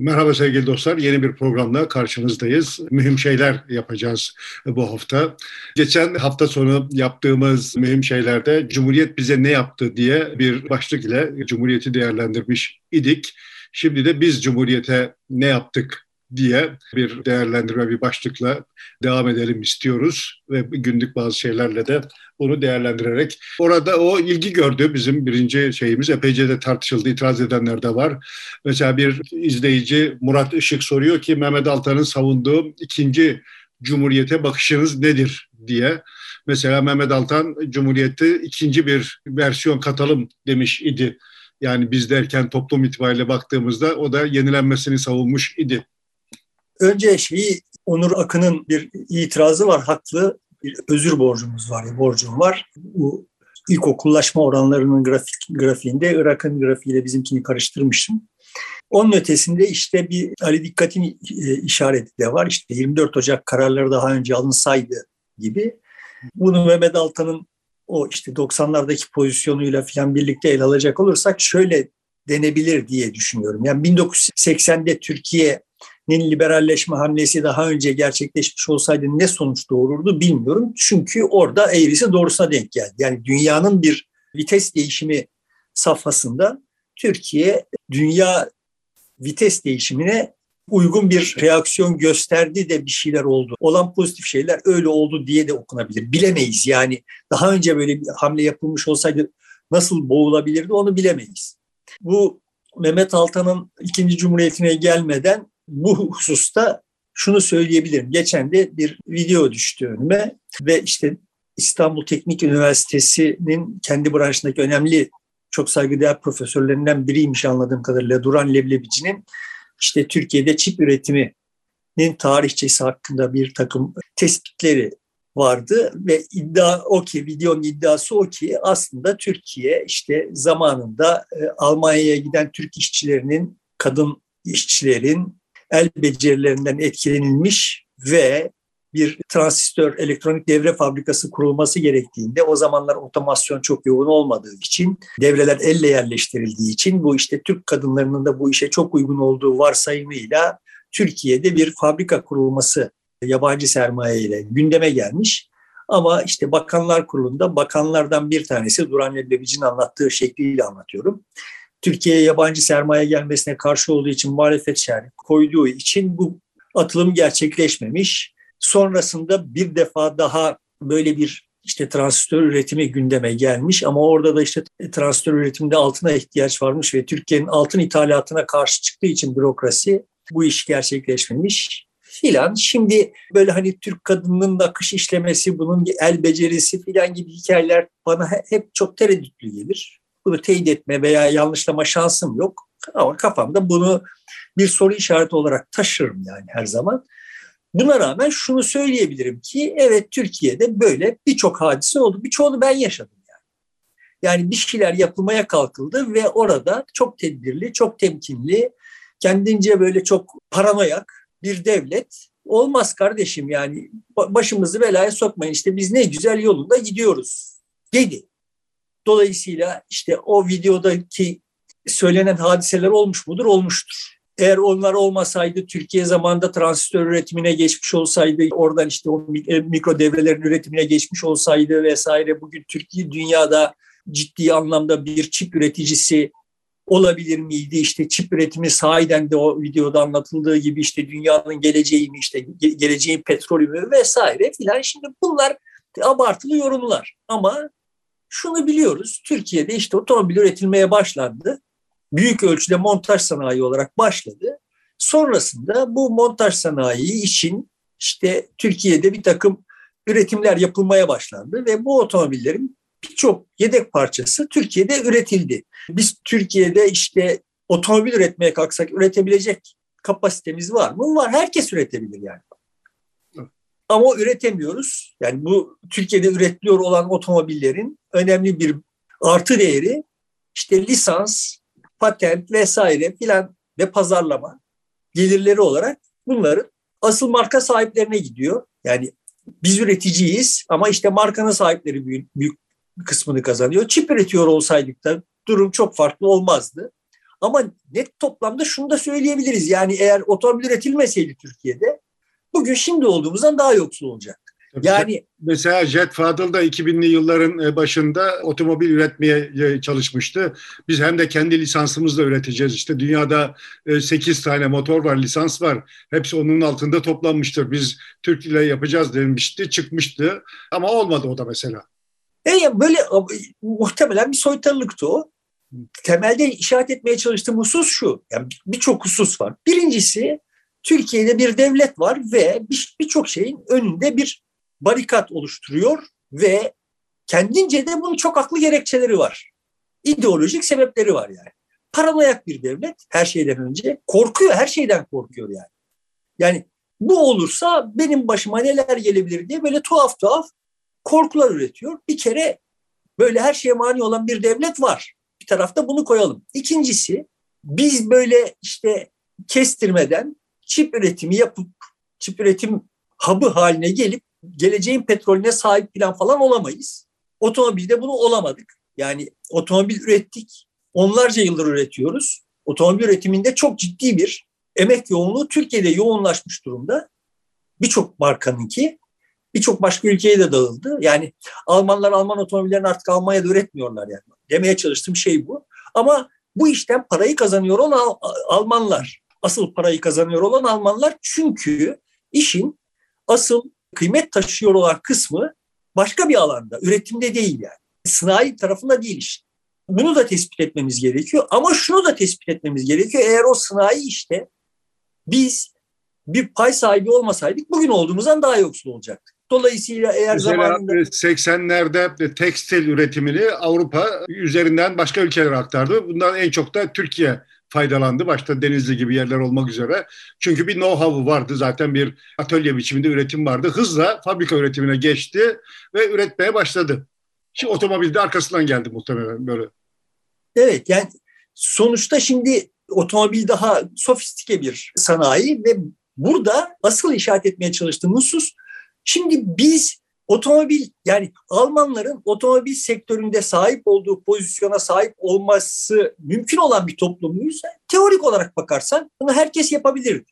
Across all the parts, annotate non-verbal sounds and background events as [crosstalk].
Merhaba sevgili dostlar. Yeni bir programla karşınızdayız. Mühim şeyler yapacağız bu hafta. Geçen hafta sonu yaptığımız mühim şeylerde Cumhuriyet bize ne yaptı diye bir başlık ile Cumhuriyeti değerlendirmiş idik. Şimdi de biz Cumhuriyete ne yaptık diye bir değerlendirme bir başlıkla devam edelim istiyoruz ve günlük bazı şeylerle de onu değerlendirerek orada o ilgi gördü bizim birinci şeyimiz epeyce de tartışıldı itiraz edenler de var. Mesela bir izleyici Murat Işık soruyor ki Mehmet Altan'ın savunduğu ikinci Cumhuriyete bakışınız nedir diye. Mesela Mehmet Altan Cumhuriyeti ikinci bir versiyon katalım demiş idi. Yani biz derken toplum itibariyle baktığımızda o da yenilenmesini savunmuş idi. Önce şeyi Onur Akın'ın bir itirazı var haklı. Bir özür borcumuz var, borcum var. Bu ilkokullaşma oranlarının grafik, grafiğinde Irak'ın grafiğiyle bizimkini karıştırmışım. Onun ötesinde işte bir Ali Dikkat'in e, işareti de var. İşte 24 Ocak kararları daha önce alınsaydı gibi. Bunu Mehmet Altan'ın o işte 90'lardaki pozisyonuyla falan birlikte ele alacak olursak şöyle denebilir diye düşünüyorum. Yani 1980'de Türkiye liberalleşme hamlesi daha önce gerçekleşmiş olsaydı ne sonuç doğururdu bilmiyorum. Çünkü orada eğrisi doğrusuna denk geldi. Yani dünyanın bir vites değişimi safhasında Türkiye dünya vites değişimine uygun bir reaksiyon gösterdi de bir şeyler oldu. Olan pozitif şeyler öyle oldu diye de okunabilir. Bilemeyiz yani daha önce böyle bir hamle yapılmış olsaydı nasıl boğulabilirdi onu bilemeyiz. Bu Mehmet Altan'ın ikinci cumhuriyetine gelmeden bu hususta şunu söyleyebilirim. Geçen de bir video düştü önüme ve işte İstanbul Teknik Üniversitesi'nin kendi branşındaki önemli çok saygıdeğer profesörlerinden biriymiş anladığım kadarıyla Duran Leblebici'nin işte Türkiye'de çip üretiminin tarihçesi hakkında bir takım tespitleri vardı ve iddia o ki videonun iddiası o ki aslında Türkiye işte zamanında e, Almanya'ya giden Türk işçilerinin kadın işçilerin el becerilerinden etkilenilmiş ve bir transistör elektronik devre fabrikası kurulması gerektiğinde o zamanlar otomasyon çok yoğun olmadığı için devreler elle yerleştirildiği için bu işte Türk kadınlarının da bu işe çok uygun olduğu varsayımıyla Türkiye'de bir fabrika kurulması yabancı sermaye ile gündeme gelmiş. Ama işte Bakanlar Kurulu'nda bakanlardan bir tanesi Duran Leblebici'nin anlattığı şekliyle anlatıyorum. Türkiye'ye yabancı sermaye gelmesine karşı olduğu için muhalefet şerhi koyduğu için bu atılım gerçekleşmemiş. Sonrasında bir defa daha böyle bir işte transistör üretimi gündeme gelmiş ama orada da işte transistör üretiminde altına ihtiyaç varmış ve Türkiye'nin altın ithalatına karşı çıktığı için bürokrasi bu iş gerçekleşmemiş filan. Şimdi böyle hani Türk kadınının nakış işlemesi, bunun el becerisi filan gibi hikayeler bana hep çok tereddütlü gelir. Bunu teyit etme veya yanlışlama şansım yok. Ama kafamda bunu bir soru işareti olarak taşırım yani her zaman. Buna rağmen şunu söyleyebilirim ki evet Türkiye'de böyle birçok hadise oldu. Birçoğunu ben yaşadım yani. Yani bir şeyler yapılmaya kalkıldı ve orada çok tedbirli, çok temkinli, kendince böyle çok paranoyak bir devlet olmaz kardeşim yani başımızı belaya sokmayın işte biz ne güzel yolunda gidiyoruz dedi. Dolayısıyla işte o videodaki söylenen hadiseler olmuş mudur? Olmuştur. Eğer onlar olmasaydı Türkiye zamanında transistör üretimine geçmiş olsaydı, oradan işte o e, mikro devrelerin üretimine geçmiş olsaydı vesaire bugün Türkiye dünyada ciddi anlamda bir çip üreticisi olabilir miydi? İşte çip üretimi sahiden de o videoda anlatıldığı gibi işte dünyanın geleceği mi işte geleceğin petrolü mü vesaire filan. Şimdi bunlar abartılı yorumlar ama şunu biliyoruz. Türkiye'de işte otomobil üretilmeye başlandı. Büyük ölçüde montaj sanayi olarak başladı. Sonrasında bu montaj sanayi için işte Türkiye'de bir takım üretimler yapılmaya başlandı ve bu otomobillerin birçok yedek parçası Türkiye'de üretildi. Biz Türkiye'de işte otomobil üretmeye kalksak üretebilecek kapasitemiz var mı? Var. Herkes üretebilir yani. Ama üretemiyoruz. Yani bu Türkiye'de üretiliyor olan otomobillerin önemli bir artı değeri işte lisans, patent vesaire filan ve pazarlama gelirleri olarak bunların asıl marka sahiplerine gidiyor. Yani biz üreticiyiz ama işte markanın sahipleri büyük, büyük kısmını kazanıyor. Çip üretiyor olsaydık da durum çok farklı olmazdı. Ama net toplamda şunu da söyleyebiliriz. Yani eğer otomobil üretilmeseydi Türkiye'de bugün şimdi olduğumuzdan daha yoksul olacak. Yani mesela Jet Fadıl da 2000'li yılların e, başında otomobil üretmeye e, çalışmıştı. Biz hem de kendi lisansımızla üreteceğiz. İşte dünyada 8 e, tane motor var, lisans var. Hepsi onun altında toplanmıştır. Biz Türk ile yapacağız demişti, çıkmıştı. Ama olmadı o da mesela. E böyle muhtemelen bir soytarılıktı o. Temelde işaret etmeye çalıştığım husus şu. Yani birçok husus var. Birincisi Türkiye'de bir devlet var ve birçok bir şeyin önünde bir barikat oluşturuyor ve kendince de bunun çok haklı gerekçeleri var. İdeolojik sebepleri var yani. Paranoyak bir devlet her şeyden önce korkuyor, her şeyden korkuyor yani. Yani bu olursa benim başıma neler gelebilir diye böyle tuhaf tuhaf korkular üretiyor. Bir kere böyle her şeye mani olan bir devlet var. Bir tarafta bunu koyalım. İkincisi biz böyle işte kestirmeden çip üretimi yapıp çip üretim hub'ı haline gelip geleceğin petrolüne sahip plan falan olamayız. Otomobilde bunu olamadık. Yani otomobil ürettik. Onlarca yıldır üretiyoruz. Otomobil üretiminde çok ciddi bir emek yoğunluğu Türkiye'de yoğunlaşmış durumda. Birçok markanınki birçok başka ülkeye de dağıldı. Yani Almanlar Alman otomobillerini artık Almanya'da üretmiyorlar yani. Demeye çalıştığım şey bu. Ama bu işten parayı kazanıyor olan Almanlar. Asıl parayı kazanıyor olan Almanlar çünkü işin asıl kıymet taşıyor olan kısmı başka bir alanda, üretimde değil yani. Sanayi tarafında değil iş. Bunu da tespit etmemiz gerekiyor ama şunu da tespit etmemiz gerekiyor. Eğer o sanayi işte biz bir pay sahibi olmasaydık bugün olduğumuzdan daha yoksul olacaktık. Dolayısıyla eğer Mesela zamanında... 80'lerde tekstil üretimini Avrupa üzerinden başka ülkelere aktardı. Bundan en çok da Türkiye faydalandı. Başta Denizli gibi yerler olmak üzere. Çünkü bir know-how'u vardı zaten bir atölye biçiminde üretim vardı. Hızla fabrika üretimine geçti ve üretmeye başladı. Şimdi otomobilde arkasından geldi muhtemelen böyle. Evet yani sonuçta şimdi otomobil daha sofistike bir sanayi ve burada asıl işaret etmeye çalıştığım husus şimdi biz Otomobil yani Almanların otomobil sektöründe sahip olduğu pozisyona sahip olması mümkün olan bir toplumuyuz. Teorik olarak bakarsan bunu herkes yapabilir.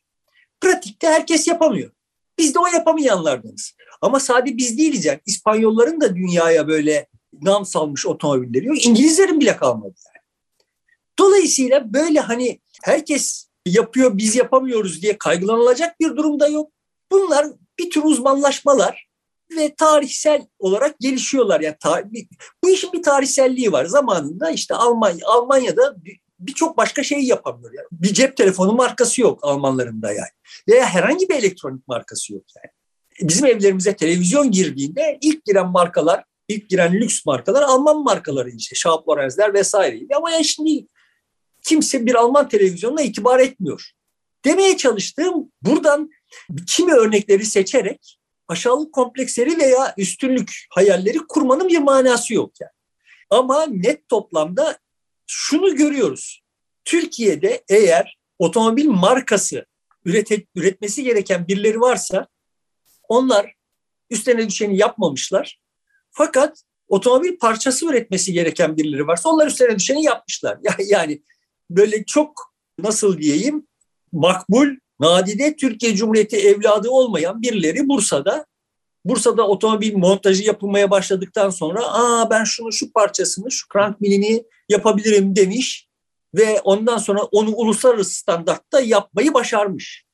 Pratikte herkes yapamıyor. Biz de o yapamayanlardanız. Ama sadece biz değiliz yani. İspanyolların da dünyaya böyle nam salmış otomobilleri yok. İngilizlerin bile kalmadı yani. Dolayısıyla böyle hani herkes yapıyor biz yapamıyoruz diye kaygılanılacak bir durumda yok. Bunlar bir tür uzmanlaşmalar ve tarihsel olarak gelişiyorlar. Yani bu işin bir tarihselliği var. Zamanında işte Almanya Almanya'da birçok başka şeyi yapamıyor. Yani. Bir cep telefonu markası yok Almanların da yani. Veya herhangi bir elektronik markası yok yani. Bizim evlerimize televizyon girdiğinde ilk giren markalar, ilk giren lüks markalar Alman markaları işte. Schaub Lorenzler vesaireydi. Ama yani şimdi kimse bir Alman televizyonuna itibar etmiyor. Demeye çalıştığım buradan kimi örnekleri seçerek aşağılık kompleksleri veya üstünlük hayalleri kurmanın bir manası yok yani. Ama net toplamda şunu görüyoruz. Türkiye'de eğer otomobil markası ürete, üretmesi gereken birileri varsa onlar üstlerine düşeni yapmamışlar. Fakat otomobil parçası üretmesi gereken birileri varsa onlar üstlerine düşeni yapmışlar. [laughs] Yani böyle çok nasıl diyeyim makbul nadide Türkiye Cumhuriyeti evladı olmayan birileri Bursa'da Bursa'da otomobil montajı yapılmaya başladıktan sonra aa ben şunu şu parçasını şu crank milini yapabilirim demiş ve ondan sonra onu uluslararası standartta yapmayı başarmış.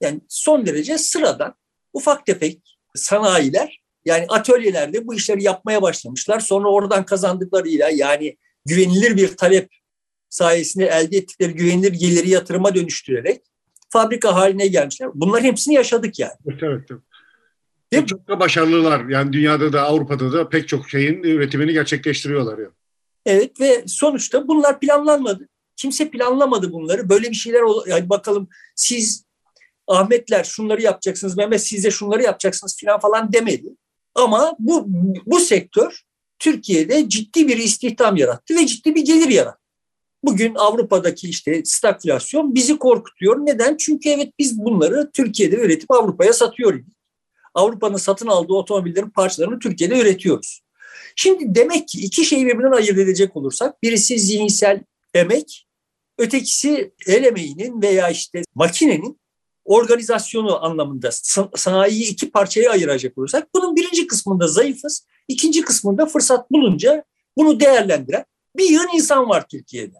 Yani son derece sıradan ufak tefek sanayiler yani atölyelerde bu işleri yapmaya başlamışlar. Sonra oradan kazandıklarıyla yani güvenilir bir talep sayesinde elde ettikleri güvenilir geliri yatırıma dönüştürerek fabrika haline gelmişler. Bunların hepsini yaşadık yani. Evet, evet. Ve çok da başarılılar. Yani dünyada da Avrupa'da da pek çok şeyin üretimini gerçekleştiriyorlar. Yani. Evet ve sonuçta bunlar planlanmadı. Kimse planlamadı bunları. Böyle bir şeyler yani bakalım siz Ahmetler şunları yapacaksınız, Mehmet siz de şunları yapacaksınız falan falan demedi. Ama bu bu sektör Türkiye'de ciddi bir istihdam yarattı ve ciddi bir gelir yarattı. Bugün Avrupa'daki işte stagflasyon bizi korkutuyor. Neden? Çünkü evet biz bunları Türkiye'de üretip Avrupa'ya satıyoruz. Avrupa'nın satın aldığı otomobillerin parçalarını Türkiye'de üretiyoruz. Şimdi demek ki iki şeyi birbirinden ayırt edecek olursak birisi zihinsel emek, Ötekisi el emeğinin veya işte makinenin organizasyonu anlamında sanayiyi iki parçaya ayıracak olursak bunun birinci kısmında zayıfız, ikinci kısmında fırsat bulunca bunu değerlendiren bir yığın insan var Türkiye'de.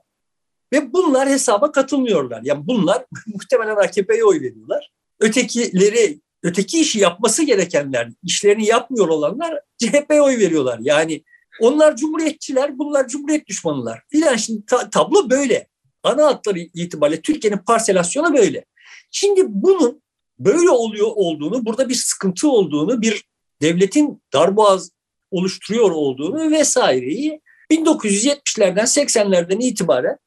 Ve bunlar hesaba katılmıyorlar. Yani bunlar [laughs] muhtemelen AKP'ye oy veriyorlar. Ötekileri, öteki işi yapması gerekenler, işlerini yapmıyor olanlar CHP'ye oy veriyorlar. Yani onlar cumhuriyetçiler, bunlar cumhuriyet düşmanılar. Filan şimdi ta- tablo böyle. Ana hatları itibariyle Türkiye'nin parselasyonu böyle. Şimdi bunun böyle oluyor olduğunu, burada bir sıkıntı olduğunu, bir devletin darboğaz oluşturuyor olduğunu vesaireyi 1970'lerden 80'lerden itibaren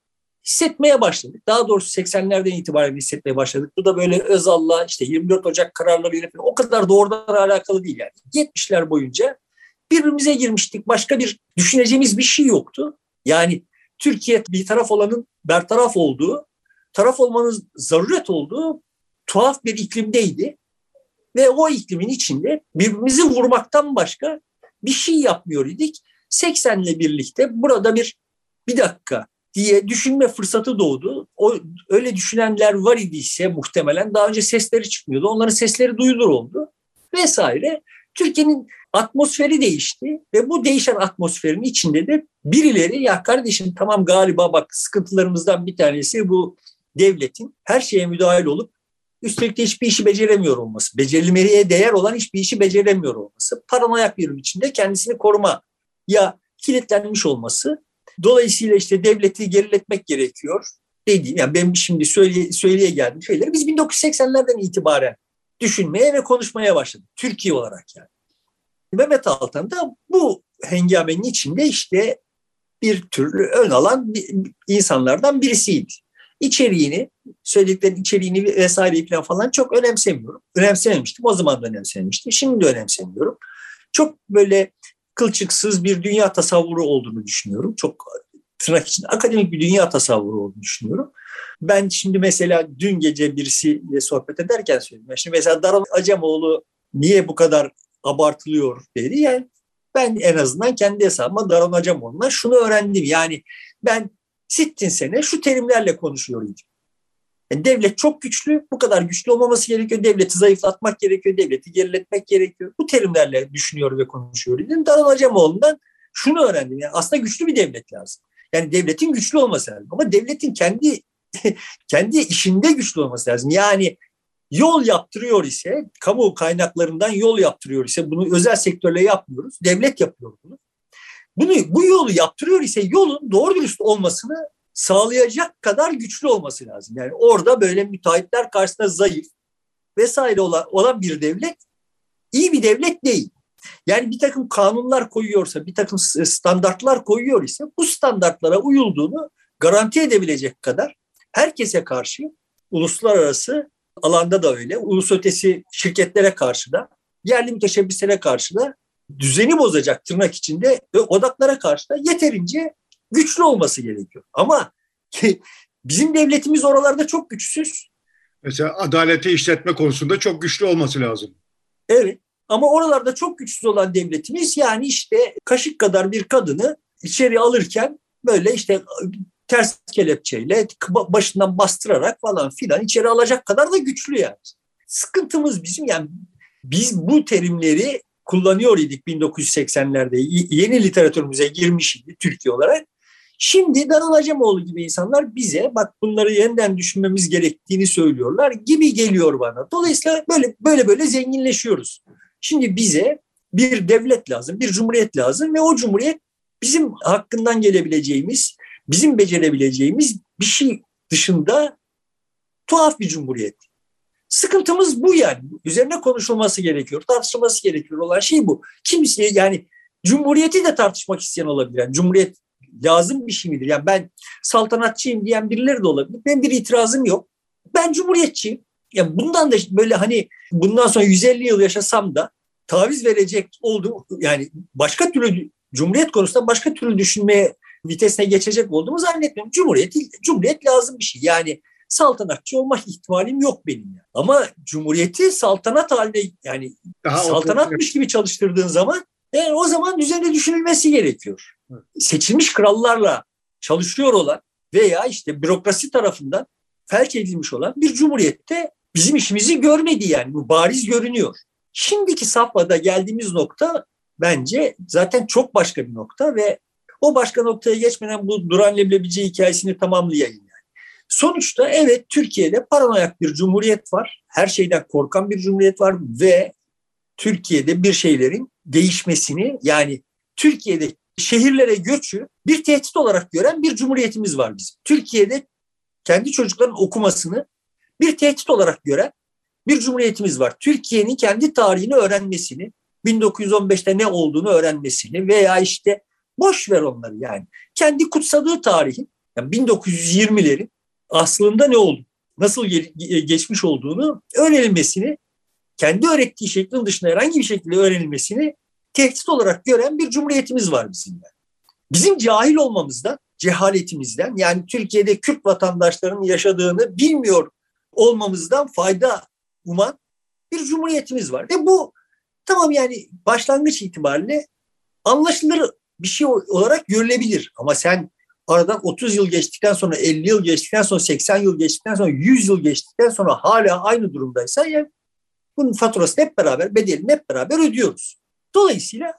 hissetmeye başladık. Daha doğrusu 80'lerden itibaren hissetmeye başladık. Bu da böyle Özal'la işte 24 Ocak kararları ile o kadar doğrudan alakalı değil yani. 70'ler boyunca birbirimize girmiştik. Başka bir düşüneceğimiz bir şey yoktu. Yani Türkiye bir taraf olanın bertaraf olduğu, taraf olmanın zaruret olduğu tuhaf bir iklimdeydi. Ve o iklimin içinde birbirimizi vurmaktan başka bir şey yapmıyor idik. 80'le birlikte burada bir bir dakika diye düşünme fırsatı doğdu. O öyle düşünenler var idiyse muhtemelen daha önce sesleri çıkmıyordu. Onların sesleri duyulur oldu vesaire. Türkiye'nin atmosferi değişti ve bu değişen atmosferin içinde de birileri ya kardeşim tamam galiba bak sıkıntılarımızdan bir tanesi bu devletin her şeye müdahil olup üstelik de hiçbir işi beceremiyor olması, becerilmeye değer olan hiçbir işi beceremiyor olması, paranoyak bir içinde kendisini koruma ya kilitlenmiş olması. Dolayısıyla işte devleti geriletmek gerekiyor dediğim, yani ben şimdi söyleye, söyleye geldim şeyleri biz 1980'lerden itibaren düşünmeye ve konuşmaya başladık. Türkiye olarak yani. Mehmet Altan da bu hengamenin içinde işte bir türlü ön alan insanlardan birisiydi. İçeriğini, söylediklerin içeriğini vesaire falan çok önemsemiyorum. Önemsememiştim. O zaman da önemsememiştim. Şimdi de önemsemiyorum. Çok böyle kılçıksız bir dünya tasavvuru olduğunu düşünüyorum. Çok tırnak için akademik bir dünya tasavvuru olduğunu düşünüyorum. Ben şimdi mesela dün gece birisiyle sohbet ederken söyledim. Şimdi mesela Daral Acemoğlu niye bu kadar abartılıyor dedi. Yani ben en azından kendi hesabıma Daron Acemoğlu'na şunu öğrendim. Yani ben sittin sene şu terimlerle konuşuyorum. Yani devlet çok güçlü, bu kadar güçlü olmaması gerekiyor. Devleti zayıflatmak gerekiyor, devleti geriletmek gerekiyor. Bu terimlerle düşünüyor ve konuşuyor dedim. Daron Acemoğlu'ndan şunu öğrendim. Yani aslında güçlü bir devlet lazım. Yani devletin güçlü olması lazım. Ama devletin kendi [laughs] kendi işinde güçlü olması lazım. Yani yol yaptırıyor ise, kamu kaynaklarından yol yaptırıyor ise bunu özel sektörle yapmıyoruz. Devlet yapıyor bunu. Bunu bu yolu yaptırıyor ise yolun doğru dürüst olmasını sağlayacak kadar güçlü olması lazım. Yani orada böyle müteahhitler karşısında zayıf vesaire olan, olan bir devlet iyi bir devlet değil. Yani bir takım kanunlar koyuyorsa, bir takım standartlar koyuyor ise bu standartlara uyulduğunu garanti edebilecek kadar herkese karşı uluslararası alanda da öyle, ulus ötesi şirketlere karşı da, yerli müteşebbislere karşı da düzeni bozacak tırnak içinde ve odaklara karşı da yeterince güçlü olması gerekiyor. Ama bizim devletimiz oralarda çok güçsüz. Mesela adaleti işletme konusunda çok güçlü olması lazım. Evet ama oralarda çok güçsüz olan devletimiz yani işte kaşık kadar bir kadını içeri alırken böyle işte ters kelepçeyle başından bastırarak falan filan içeri alacak kadar da güçlü yani. Sıkıntımız bizim yani biz bu terimleri kullanıyor idik 1980'lerde yeni literatürümüze girmiş idi Türkiye olarak. Şimdi Daral Acemoğlu gibi insanlar bize bak bunları yeniden düşünmemiz gerektiğini söylüyorlar gibi geliyor bana. Dolayısıyla böyle böyle böyle zenginleşiyoruz. Şimdi bize bir devlet lazım, bir cumhuriyet lazım ve o cumhuriyet bizim hakkından gelebileceğimiz, bizim becerebileceğimiz bir şey dışında tuhaf bir cumhuriyet. Sıkıntımız bu yani. Üzerine konuşulması gerekiyor, tartışılması gerekiyor olan şey bu. Kimse yani cumhuriyeti de tartışmak isteyen olabilir. Yani cumhuriyet lazım bir şey midir? Yani ben saltanatçıyım diyen birileri de olabilir. Benim bir itirazım yok. Ben cumhuriyetçiyim. Yani bundan da böyle hani bundan sonra 150 yıl yaşasam da taviz verecek oldum. Yani başka türlü cumhuriyet konusunda başka türlü düşünmeye vitesine geçecek olduğumu zannetmiyorum. Cumhuriyet, cumhuriyet lazım bir şey. Yani saltanatçı olma ihtimalim yok benim. Yani. Ama cumhuriyeti saltanat haline yani Daha saltanatmış gibi çalıştırdığın zaman yani e, o zaman düzende düşünülmesi gerekiyor. Seçilmiş krallarla çalışıyor olan veya işte bürokrasi tarafından felç edilmiş olan bir cumhuriyette bizim işimizi görmedi yani. Bu bariz görünüyor. Şimdiki safhada geldiğimiz nokta bence zaten çok başka bir nokta ve o başka noktaya geçmeden bu Duran Leblebici hikayesini tamamlayayım. Yani. Sonuçta evet Türkiye'de paranoyak bir cumhuriyet var. Her şeyden korkan bir cumhuriyet var ve Türkiye'de bir şeylerin değişmesini yani Türkiye'de şehirlere göçü bir tehdit olarak gören bir cumhuriyetimiz var bizim. Türkiye'de kendi çocukların okumasını bir tehdit olarak gören bir cumhuriyetimiz var. Türkiye'nin kendi tarihini öğrenmesini, 1915'te ne olduğunu öğrenmesini veya işte boş ver onları yani. Kendi kutsadığı tarihin, yani 1920'lerin aslında ne oldu, nasıl geçmiş olduğunu öğrenilmesini, kendi öğrettiği şeklin dışında herhangi bir şekilde öğrenilmesini tehdit olarak gören bir cumhuriyetimiz var bizim. Bizim cahil olmamızdan, cehaletimizden yani Türkiye'de Kürt vatandaşlarının yaşadığını bilmiyor olmamızdan fayda uman bir cumhuriyetimiz var. Ve bu tamam yani başlangıç itibariyle anlaşılır bir şey olarak görülebilir. Ama sen aradan 30 yıl geçtikten sonra 50 yıl geçtikten sonra 80 yıl geçtikten sonra 100 yıl geçtikten sonra hala aynı durumdaysa yani bunun faturasını hep beraber bedelini hep beraber ödüyoruz. Dolayısıyla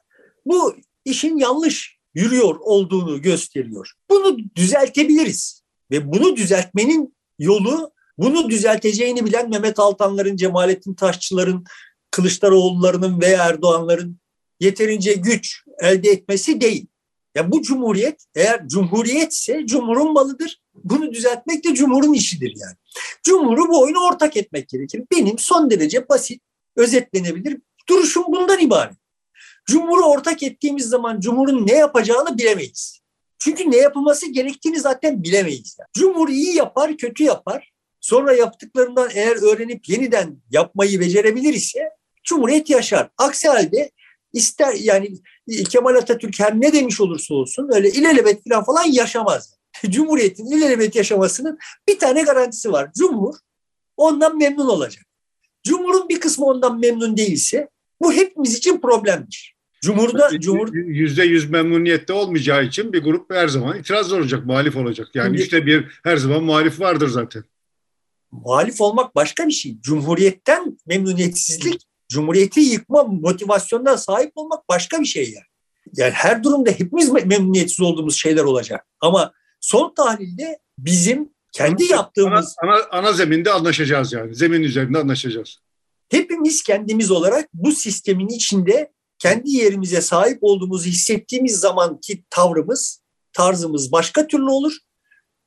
bu işin yanlış yürüyor olduğunu gösteriyor. Bunu düzeltebiliriz ve bunu düzeltmenin yolu bunu düzelteceğini bilen Mehmet Altanların, Cemalettin Taşçıların, Kılıçdaroğullarının ve Erdoğanların yeterince güç elde etmesi değil. Ya bu cumhuriyet eğer cumhuriyetse cumhurun malıdır. Bunu düzeltmek de cumhurun işidir yani. Cumhuru bu oyunu ortak etmek gerekir. Benim son derece basit, özetlenebilir duruşum bundan ibaret. Cumhuru ortak ettiğimiz zaman Cumhur'un ne yapacağını bilemeyiz. Çünkü ne yapılması gerektiğini zaten bilemeyiz. Yani. Cumhur iyi yapar, kötü yapar. Sonra yaptıklarından eğer öğrenip yeniden yapmayı becerebilir ise Cumhuriyet yaşar. Aksi halde ister yani Kemal Atatürk her ne demiş olursa olsun öyle ilelebet falan falan yaşamaz. [laughs] Cumhuriyetin ilelebet yaşamasının bir tane garantisi var. Cumhur ondan memnun olacak. Cumhurun bir kısmı ondan memnun değilse bu hepimiz için problemdir. Cumhurda Cumhur yüzde yüz memnuniyette olmayacağı için bir grup her zaman itiraz olacak, muhalif olacak. Yani işte bir her zaman muhalif vardır zaten. Muhalif olmak başka bir şey. Cumhuriyetten memnuniyetsizlik, cumhuriyeti yıkma motivasyonuna sahip olmak başka bir şey yani. Yani her durumda hepimiz memnuniyetsiz olduğumuz şeyler olacak. Ama son tahlilde bizim kendi yaptığımız... Ana, ana, ana zeminde anlaşacağız yani. Zemin üzerinde anlaşacağız hepimiz kendimiz olarak bu sistemin içinde kendi yerimize sahip olduğumuzu hissettiğimiz zamanki tavrımız, tarzımız başka türlü olur.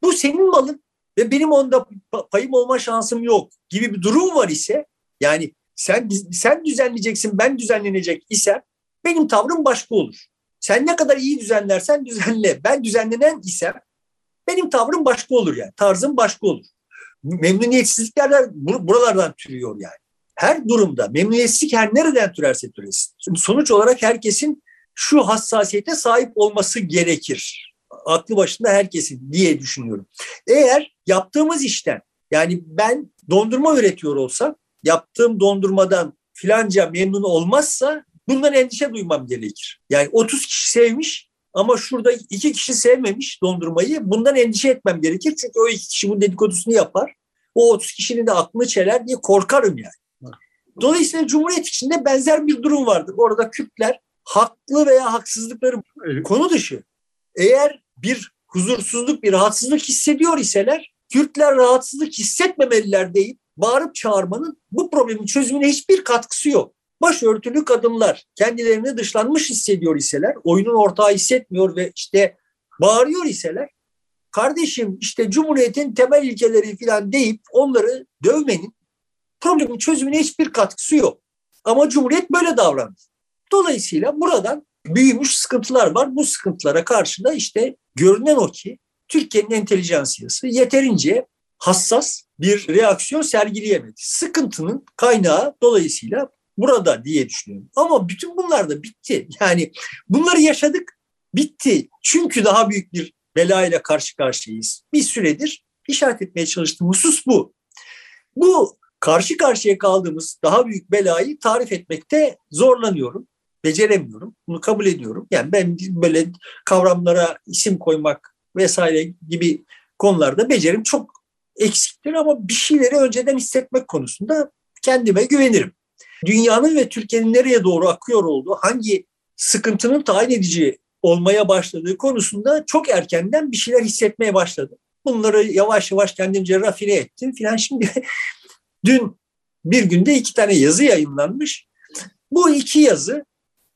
Bu senin malın ve benim onda payım olma şansım yok gibi bir durum var ise yani sen sen düzenleyeceksin ben düzenlenecek ise benim tavrım başka olur. Sen ne kadar iyi düzenlersen düzenle. Ben düzenlenen isem benim tavrım başka olur yani. Tarzım başka olur. Memnuniyetsizlikler buralardan türüyor yani her durumda memnuniyetsizlik her nereden türerse türesin. Sonuç olarak herkesin şu hassasiyete sahip olması gerekir. Aklı başında herkesin diye düşünüyorum. Eğer yaptığımız işten yani ben dondurma üretiyor olsam yaptığım dondurmadan filanca memnun olmazsa bundan endişe duymam gerekir. Yani 30 kişi sevmiş ama şurada iki kişi sevmemiş dondurmayı. Bundan endişe etmem gerekir. Çünkü o iki kişi bu dedikodusunu yapar. O 30 kişinin de aklını çeler diye korkarım yani. Dolayısıyla Cumhuriyet içinde benzer bir durum vardır. Orada Kürtler haklı veya haksızlıkları konu dışı. Eğer bir huzursuzluk, bir rahatsızlık hissediyor iseler Kürtler rahatsızlık hissetmemeliler deyip bağırıp çağırmanın bu problemin çözümüne hiçbir katkısı yok. Başörtülü kadınlar kendilerini dışlanmış hissediyor iseler, oyunun ortağı hissetmiyor ve işte bağırıyor iseler, kardeşim işte Cumhuriyet'in temel ilkeleri falan deyip onları dövmenin problemin çözümüne hiçbir katkısı yok. Ama Cumhuriyet böyle davrandı. Dolayısıyla buradan büyümüş sıkıntılar var. Bu sıkıntılara karşı da işte görünen o ki Türkiye'nin entelijansiyası yeterince hassas bir reaksiyon sergileyemedi. Sıkıntının kaynağı dolayısıyla burada diye düşünüyorum. Ama bütün bunlar da bitti. Yani bunları yaşadık, bitti. Çünkü daha büyük bir belayla karşı karşıyayız. Bir süredir işaret etmeye çalıştığım husus bu. Bu karşı karşıya kaldığımız daha büyük belayı tarif etmekte zorlanıyorum. Beceremiyorum. Bunu kabul ediyorum. Yani ben böyle kavramlara isim koymak vesaire gibi konularda becerim çok eksiktir ama bir şeyleri önceden hissetmek konusunda kendime güvenirim. Dünyanın ve Türkiye'nin nereye doğru akıyor olduğu, hangi sıkıntının tayin edici olmaya başladığı konusunda çok erkenden bir şeyler hissetmeye başladım. Bunları yavaş yavaş kendimce rafine ettim filan. Şimdi dün bir günde iki tane yazı yayınlanmış. Bu iki yazı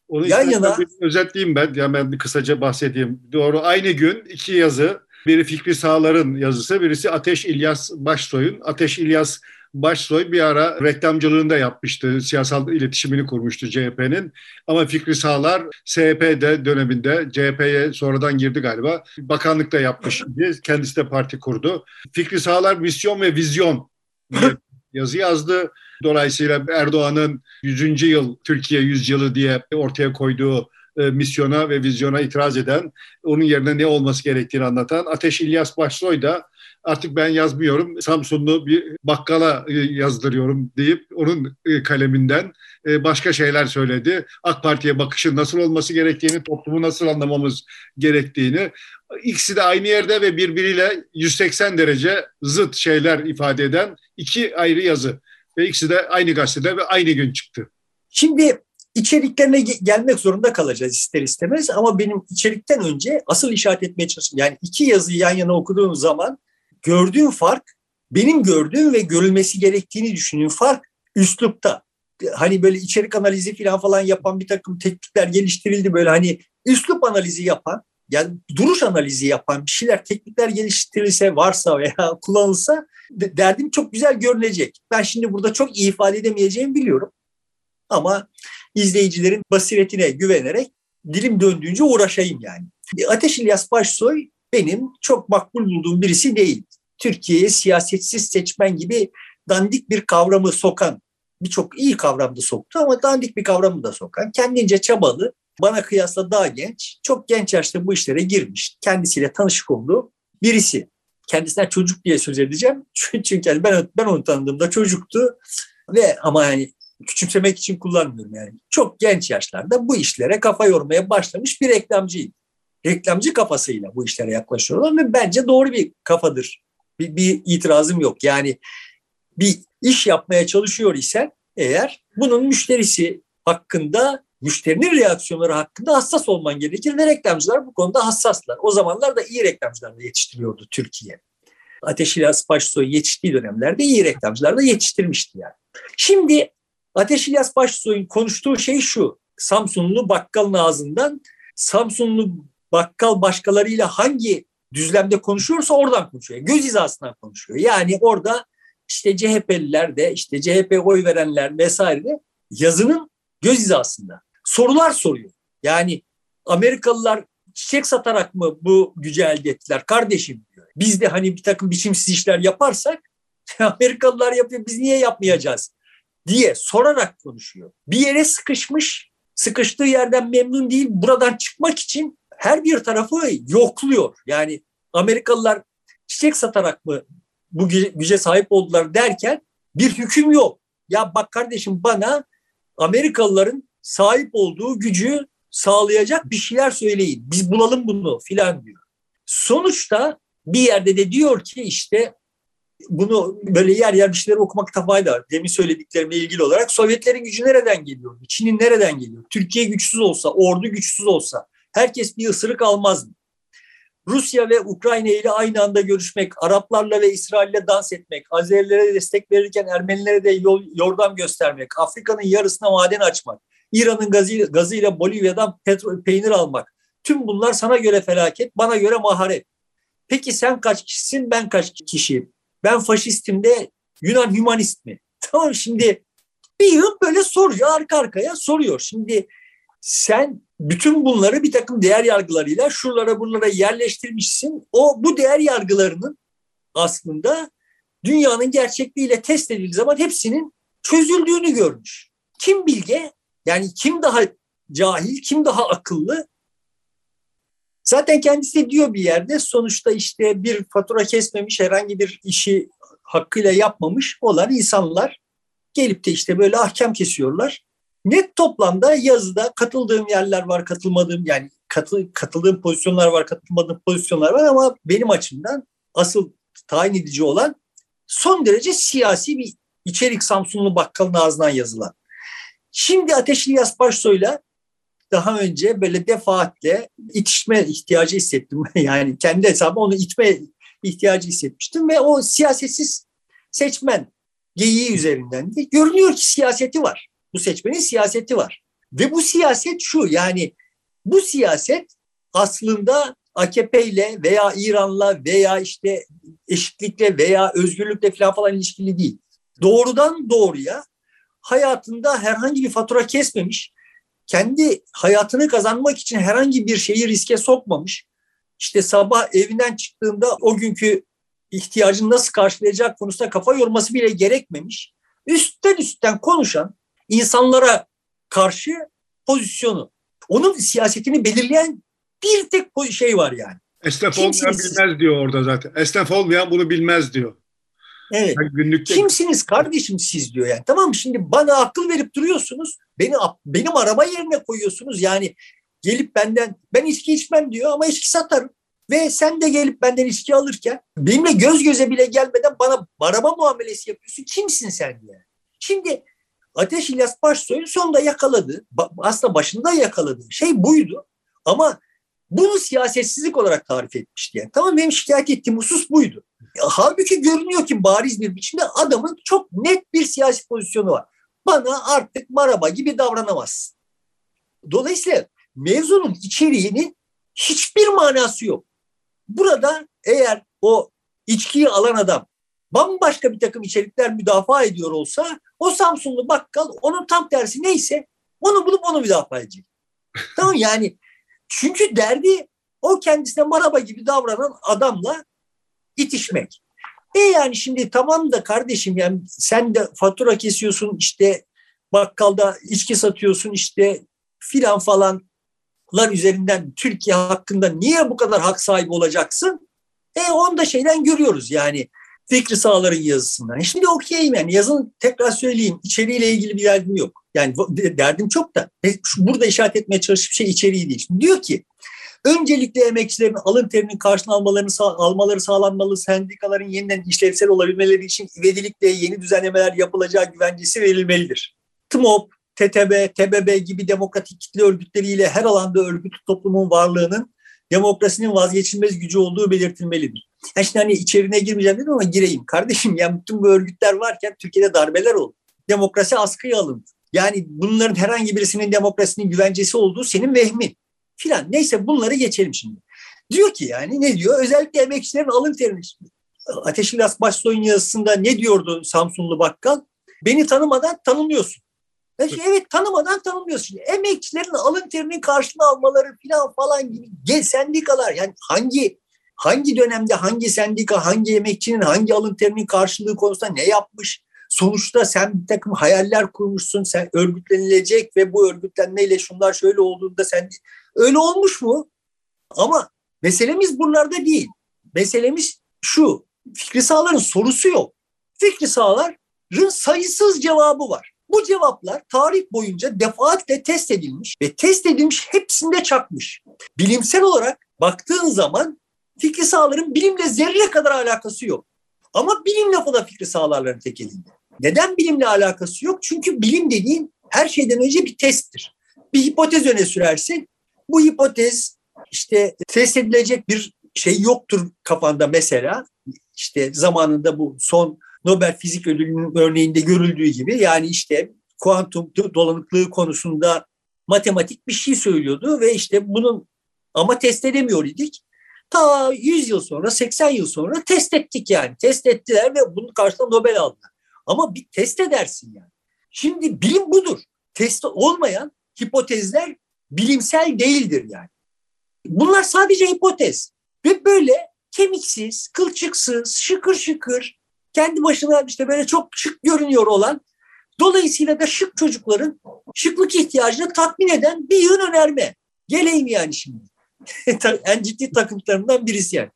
Onu yan yana... Özetleyeyim ben, yani ben kısaca bahsedeyim. Doğru aynı gün iki yazı. Biri Fikri Sağlar'ın yazısı, birisi Ateş İlyas Başsoy'un. Ateş İlyas Başsoy bir ara reklamcılığında yapmıştı. Siyasal iletişimini kurmuştu CHP'nin. Ama Fikri Sağlar SHP'de döneminde CHP'ye sonradan girdi galiba. Bakanlıkta yapmış. [laughs] Kendisi de parti kurdu. Fikri Sağlar misyon ve vizyon [laughs] yazı yazdı. Dolayısıyla Erdoğan'ın 100. yıl Türkiye 100 yılı diye ortaya koyduğu e, misyona ve vizyona itiraz eden, onun yerine ne olması gerektiğini anlatan Ateş İlyas Başsoy da artık ben yazmıyorum, Samsunlu bir bakkala e, yazdırıyorum deyip onun e, kaleminden başka şeyler söyledi. AK Parti'ye bakışın nasıl olması gerektiğini, toplumu nasıl anlamamız gerektiğini, ikisi de aynı yerde ve birbiriyle 180 derece zıt şeyler ifade eden iki ayrı yazı. Ve ikisi de aynı gazetede ve aynı gün çıktı. Şimdi içeriklerine gelmek zorunda kalacağız ister istemez ama benim içerikten önce asıl işaret etmeye çalıştım. Yani iki yazıyı yan yana okuduğum zaman gördüğüm fark benim gördüğüm ve görülmesi gerektiğini düşündüğüm fark üslupta. Hani böyle içerik analizi falan falan yapan bir takım teknikler geliştirildi böyle hani üslup analizi yapan yani duruş analizi yapan bir şeyler, teknikler geliştirilse, varsa veya [laughs] kullanılsa derdim çok güzel görünecek. Ben şimdi burada çok iyi ifade edemeyeceğimi biliyorum. Ama izleyicilerin basiretine güvenerek dilim döndüğünce uğraşayım yani. Ateş İlyas Başsoy benim çok makbul bulduğum birisi değil. Türkiye'ye siyasetsiz seçmen gibi dandik bir kavramı sokan, birçok iyi kavramda soktu ama dandik bir kavramı da sokan, kendince çabalı, bana kıyasla daha genç, çok genç yaşta bu işlere girmiş, kendisiyle tanışık olduğu birisi. Kendisinden çocuk diye söz edeceğim. [laughs] Çünkü ben ben onu tanıdığımda çocuktu ve ama yani küçümsemek için kullanmıyorum yani. Çok genç yaşlarda bu işlere kafa yormaya başlamış bir reklamcıydı. Reklamcı kafasıyla bu işlere yaklaşıyorlar ve bence doğru bir kafadır. Bir, bir itirazım yok. Yani bir iş yapmaya çalışıyor isen eğer bunun müşterisi hakkında müşterinin reaksiyonları hakkında hassas olman gerekir ve reklamcılar bu konuda hassaslar. O zamanlar da iyi reklamcılar da yetiştiriyordu Türkiye. Ateş İlyas Başsoy yetiştiği dönemlerde iyi reklamcılar da yetiştirmişti yani. Şimdi Ateş İlyas Başsoy'un konuştuğu şey şu. Samsunlu bakkalın ağzından Samsunlu bakkal başkalarıyla hangi düzlemde konuşuyorsa oradan konuşuyor. Göz hizasından konuşuyor. Yani orada işte CHP'liler de işte CHP oy verenler vesaire de yazının göz hizasında sorular soruyor. Yani Amerikalılar çiçek satarak mı bu gücü elde ettiler kardeşim diyor. Biz de hani bir takım biçimsiz işler yaparsak [laughs] Amerikalılar yapıyor biz niye yapmayacağız diye sorarak konuşuyor. Bir yere sıkışmış, sıkıştığı yerden memnun değil. Buradan çıkmak için her bir tarafı yokluyor. Yani Amerikalılar çiçek satarak mı bu güce sahip oldular derken bir hüküm yok. Ya bak kardeşim bana Amerikalıların sahip olduğu gücü sağlayacak bir şeyler söyleyin. Biz bulalım bunu filan diyor. Sonuçta bir yerde de diyor ki işte bunu böyle yer yer bir şeyler okumakta fayda var. Demin söylediklerimle ilgili olarak Sovyetlerin gücü nereden geliyor? Çin'in nereden geliyor? Türkiye güçsüz olsa, ordu güçsüz olsa herkes bir ısırık almaz mı? Rusya ve Ukrayna ile aynı anda görüşmek, Araplarla ve İsrail'le dans etmek, Azerilere destek verirken Ermenilere de yol, yordam göstermek, Afrika'nın yarısına maden açmak, İran'ın gazı, gazıyla Bolivya'dan petrol, peynir almak. Tüm bunlar sana göre felaket, bana göre maharet. Peki sen kaç kişisin, ben kaç kişiyim? Ben faşistim de Yunan hümanist mi? [laughs] Tamam şimdi bir yıl böyle soruyor arka arkaya soruyor. Şimdi sen bütün bunları bir takım değer yargılarıyla şuralara bunlara yerleştirmişsin. O bu değer yargılarının aslında dünyanın gerçekliğiyle test edildiği zaman hepsinin çözüldüğünü görmüş. Kim bilge? Yani kim daha cahil, kim daha akıllı? Zaten kendisi diyor bir yerde sonuçta işte bir fatura kesmemiş, herhangi bir işi hakkıyla yapmamış olan insanlar gelip de işte böyle ahkam kesiyorlar. Net toplamda yazıda katıldığım yerler var, katılmadığım yani katı, katıldığım pozisyonlar var, katılmadığım pozisyonlar var ama benim açımdan asıl tayin edici olan son derece siyasi bir içerik Samsunlu bakkalın ağzından yazılan. Şimdi Ateşli Yas Başsoy'la daha önce böyle defaatle itişme ihtiyacı hissettim. [laughs] yani kendi hesabı onu itme ihtiyacı hissetmiştim ve o siyasetsiz seçmen geyiği üzerinden de görünüyor ki siyaseti var. Bu seçmenin siyaseti var. Ve bu siyaset şu yani bu siyaset aslında AKP ile veya İran'la veya işte eşitlikle veya özgürlükle falan falan ilişkili değil. Doğrudan doğruya hayatında herhangi bir fatura kesmemiş, kendi hayatını kazanmak için herhangi bir şeyi riske sokmamış, işte sabah evinden çıktığında o günkü ihtiyacını nasıl karşılayacak konusunda kafa yorması bile gerekmemiş. Üstten üstten konuşan insanlara karşı pozisyonu. Onun siyasetini belirleyen bir tek şey var yani. Esnaf olmayan bilmez diyor orada zaten. Esnaf olmayan bunu bilmez diyor. Evet. Yani günlükte... Kimsiniz kardeşim siz diyor yani. Tamam mı? Şimdi bana akıl verip duruyorsunuz. Beni benim araba yerine koyuyorsunuz. Yani gelip benden ben içki içmem diyor ama içki satarım. Ve sen de gelip benden içki alırken benimle göz göze bile gelmeden bana araba muamelesi yapıyorsun. Kimsin sen diye. Şimdi Ateş İlyas Başsoy'un sonunda yakaladı. Aslında başında yakaladığı şey buydu. Ama bunu siyasetsizlik olarak tarif etmişti. Yani. Tamam benim şikayet ettiğim husus buydu. Halbuki görünüyor ki bariz bir biçimde adamın çok net bir siyasi pozisyonu var. Bana artık maraba gibi davranamazsın. Dolayısıyla mevzunun içeriğinin hiçbir manası yok. Burada eğer o içkiyi alan adam bambaşka bir takım içerikler müdafaa ediyor olsa o Samsunlu bakkal onun tam tersi neyse onu bulup onu müdafaa edecek. tamam yani çünkü derdi o kendisine maraba gibi davranan adamla itişmek. E yani şimdi tamam da kardeşim yani sen de fatura kesiyorsun işte bakkalda içki satıyorsun işte filan falanlar üzerinden Türkiye hakkında niye bu kadar hak sahibi olacaksın? E onu da şeyden görüyoruz yani Fikri Sağlar'ın yazısından. E şimdi okuyayım yani yazın tekrar söyleyeyim içeriğiyle ilgili bir derdim yok. Yani derdim çok da e, burada işaret etmeye çalıştığım şey içeriği değil. Şimdi diyor ki Öncelikle emekçilerin alın terinin karşına almalarını almaları sağlanmalı. Sendikaların yeniden işlevsel olabilmeleri için ivedilikle yeni düzenlemeler yapılacağı güvencesi verilmelidir. TMOP, TTB, TBB gibi demokratik kitle örgütleriyle her alanda örgüt toplumun varlığının demokrasinin vazgeçilmez gücü olduğu belirtilmelidir. Yani şimdi hani içerine girmeyeceğim dedim ama gireyim. Kardeşim yani bütün bu örgütler varken Türkiye'de darbeler oldu. Demokrasi askıya alındı. Yani bunların herhangi birisinin demokrasinin güvencesi olduğu senin vehmin filan. Neyse bunları geçelim şimdi. Diyor ki yani ne diyor? Özellikle emekçilerin alın terini. Ateş İlyas Başsoy'un yazısında ne diyordu Samsunlu Bakkal? Beni tanımadan tanımıyorsun. Evet tanımadan tanımıyorsun. Emekçilerin alın terinin karşılığını almaları filan falan gibi gel sendikalar yani hangi hangi dönemde hangi sendika hangi emekçinin hangi alın terinin karşılığı konusunda ne yapmış? Sonuçta sen bir takım hayaller kurmuşsun, sen örgütlenilecek ve bu örgütlenmeyle şunlar şöyle olduğunda sen Öyle olmuş mu? Ama meselemiz buralarda değil. Meselemiz şu. Fikri Sağlar'ın sorusu yok. Fikri Sağlar'ın sayısız cevabı var. Bu cevaplar tarih boyunca defaatle test edilmiş ve test edilmiş hepsinde çakmış. Bilimsel olarak baktığın zaman Fikri Sağlar'ın bilimle zerre kadar alakası yok. Ama bilim lafı da Fikri Sağlar'ların tek elinde. Neden bilimle alakası yok? Çünkü bilim dediğin her şeyden önce bir testtir. Bir hipotez öne sürersin bu hipotez işte test edilecek bir şey yoktur kafanda mesela. İşte zamanında bu son Nobel Fizik Ödülü'nün örneğinde görüldüğü gibi yani işte kuantum dolanıklığı konusunda matematik bir şey söylüyordu ve işte bunun ama test edemiyor idik. Ta 100 yıl sonra, 80 yıl sonra test ettik yani. Test ettiler ve bunun karşılığında Nobel aldılar. Ama bir test edersin yani. Şimdi bilim budur. Test olmayan hipotezler bilimsel değildir yani. Bunlar sadece hipotez. Ve böyle kemiksiz, kılçıksız, şıkır şıkır, kendi başına işte böyle çok şık görünüyor olan, dolayısıyla da şık çocukların şıklık ihtiyacını tatmin eden bir yön önerme. Geleyim yani şimdi. [laughs] en ciddi takıntılarından birisi yani.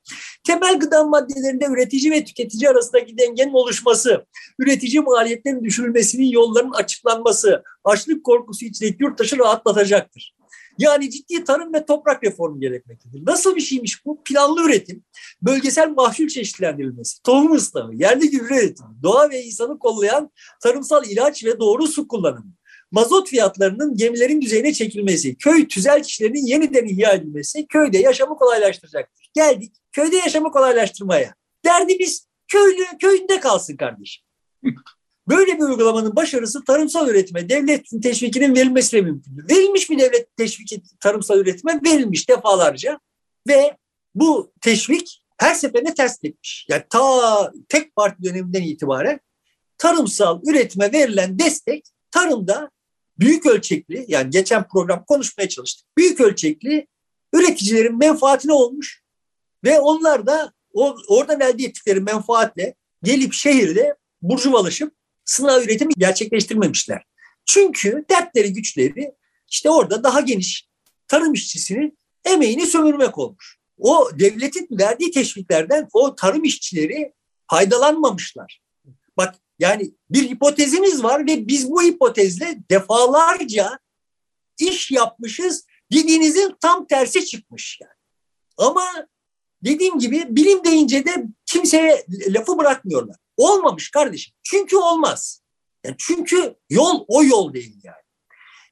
Temel gıda maddelerinde üretici ve tüketici arasındaki dengenin oluşması, üretici maliyetlerin düşürülmesinin yollarının açıklanması, açlık korkusu içindeki yurttaşı rahatlatacaktır. Yani ciddi tarım ve toprak reformu gerekmektedir. Nasıl bir şeymiş bu? Planlı üretim, bölgesel mahsul çeşitlendirilmesi, tohum ıslamı, yerli gübre üretimi, doğa ve insanı kollayan tarımsal ilaç ve doğru su kullanımı, mazot fiyatlarının gemilerin düzeyine çekilmesi, köy tüzel kişilerinin yeniden ihya edilmesi köyde yaşamı kolaylaştıracaktır. Geldik köyde yaşamı kolaylaştırmaya. Derdimiz köylü köyünde kalsın kardeşim. [laughs] Böyle bir uygulamanın başarısı tarımsal üretime devletin teşvikinin verilmesiyle mümkündür. Verilmiş bir devlet teşviki tarımsal üretime verilmiş defalarca ve bu teşvik her seferinde ters tepmiş. Yani ta tek parti döneminden itibaren tarımsal üretime verilen destek tarımda büyük ölçekli yani geçen program konuşmaya çalıştık. Büyük ölçekli üreticilerin menfaatine olmuş ve onlar da oradan elde ettikleri menfaatle gelip şehirde burjuvalaşıp sınav üretimi gerçekleştirmemişler. Çünkü dertleri güçleri işte orada daha geniş tarım işçisinin emeğini sömürmek olmuş. O devletin verdiği teşviklerden o tarım işçileri faydalanmamışlar. Bak yani bir hipotezimiz var ve biz bu hipotezle defalarca iş yapmışız. Dediğinizin tam tersi çıkmış yani. Ama dediğim gibi bilim deyince de kimseye lafı bırakmıyorlar. Olmamış kardeşim. Çünkü olmaz. Yani çünkü yol o yol değil yani.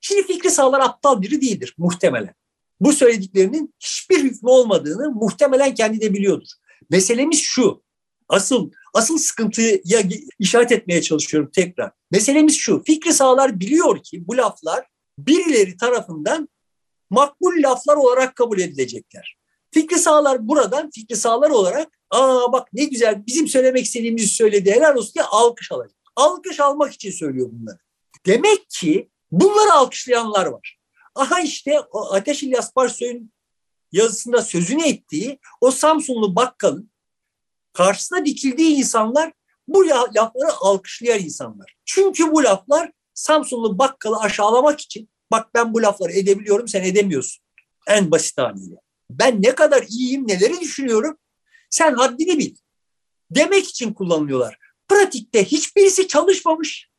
Şimdi Fikri Sağlar aptal biri değildir muhtemelen. Bu söylediklerinin hiçbir hükmü olmadığını muhtemelen kendi de biliyordur. Meselemiz şu. Asıl asıl sıkıntıya işaret etmeye çalışıyorum tekrar. Meselemiz şu. Fikri Sağlar biliyor ki bu laflar birileri tarafından makbul laflar olarak kabul edilecekler. Fikri Sağlar buradan Fikri Sağlar olarak aa bak ne güzel bizim söylemek istediğimizi söyledi helal olsun diye alkış alacak. Alkış almak için söylüyor bunları. Demek ki bunları alkışlayanlar var. Aha işte o Ateş İlyas Barsoy'un yazısında sözünü ettiği o Samsunlu bakkalın karşısına dikildiği insanlar bu lafları alkışlayan insanlar. Çünkü bu laflar Samsunlu bakkalı aşağılamak için bak ben bu lafları edebiliyorum sen edemiyorsun. En basit haliyle. Ben ne kadar iyiyim neleri düşünüyorum sen haddini bil. Demek için kullanılıyorlar. Pratikte hiçbirisi çalışmamış.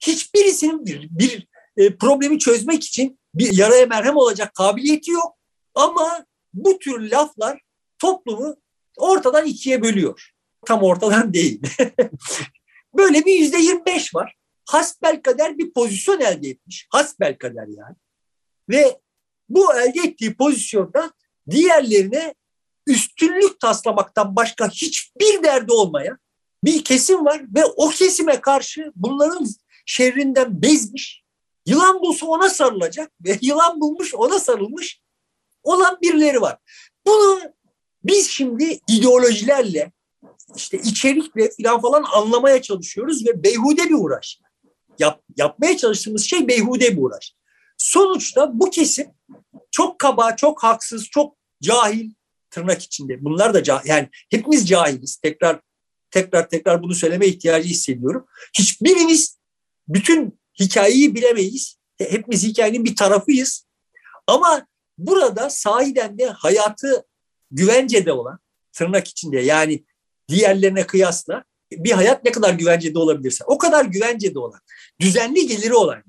Hiçbirisinin bir, bir e, problemi çözmek için bir yaraya merhem olacak kabiliyeti yok. Ama bu tür laflar toplumu ortadan ikiye bölüyor. Tam ortadan [laughs] değil. Böyle bir yüzde yirmi beş var. Hasbel kader bir pozisyon elde etmiş. Hasbel kader yani. Ve bu elde ettiği pozisyonda diğerlerine üstünlük taslamaktan başka hiçbir derdi olmayan bir kesim var ve o kesime karşı bunların şerrinden bezmiş. Yılan bulsa ona sarılacak ve [laughs] yılan bulmuş ona sarılmış olan birileri var. Bunu biz şimdi ideolojilerle işte içerikle falan falan anlamaya çalışıyoruz ve beyhude bir uğraş. Yap, yapmaya çalıştığımız şey beyhude bir uğraş. Sonuçta bu kesim çok kaba, çok haksız, çok cahil tırnak içinde. Bunlar da cahil. Yani hepimiz cahiliz. Tekrar tekrar tekrar bunu söyleme ihtiyacı hissediyorum. Hiçbirimiz bütün hikayeyi bilemeyiz. Hepimiz hikayenin bir tarafıyız. Ama burada sahiden de hayatı güvencede olan tırnak içinde yani diğerlerine kıyasla bir hayat ne kadar güvencede olabilirse o kadar güvencede olan, düzenli geliri olan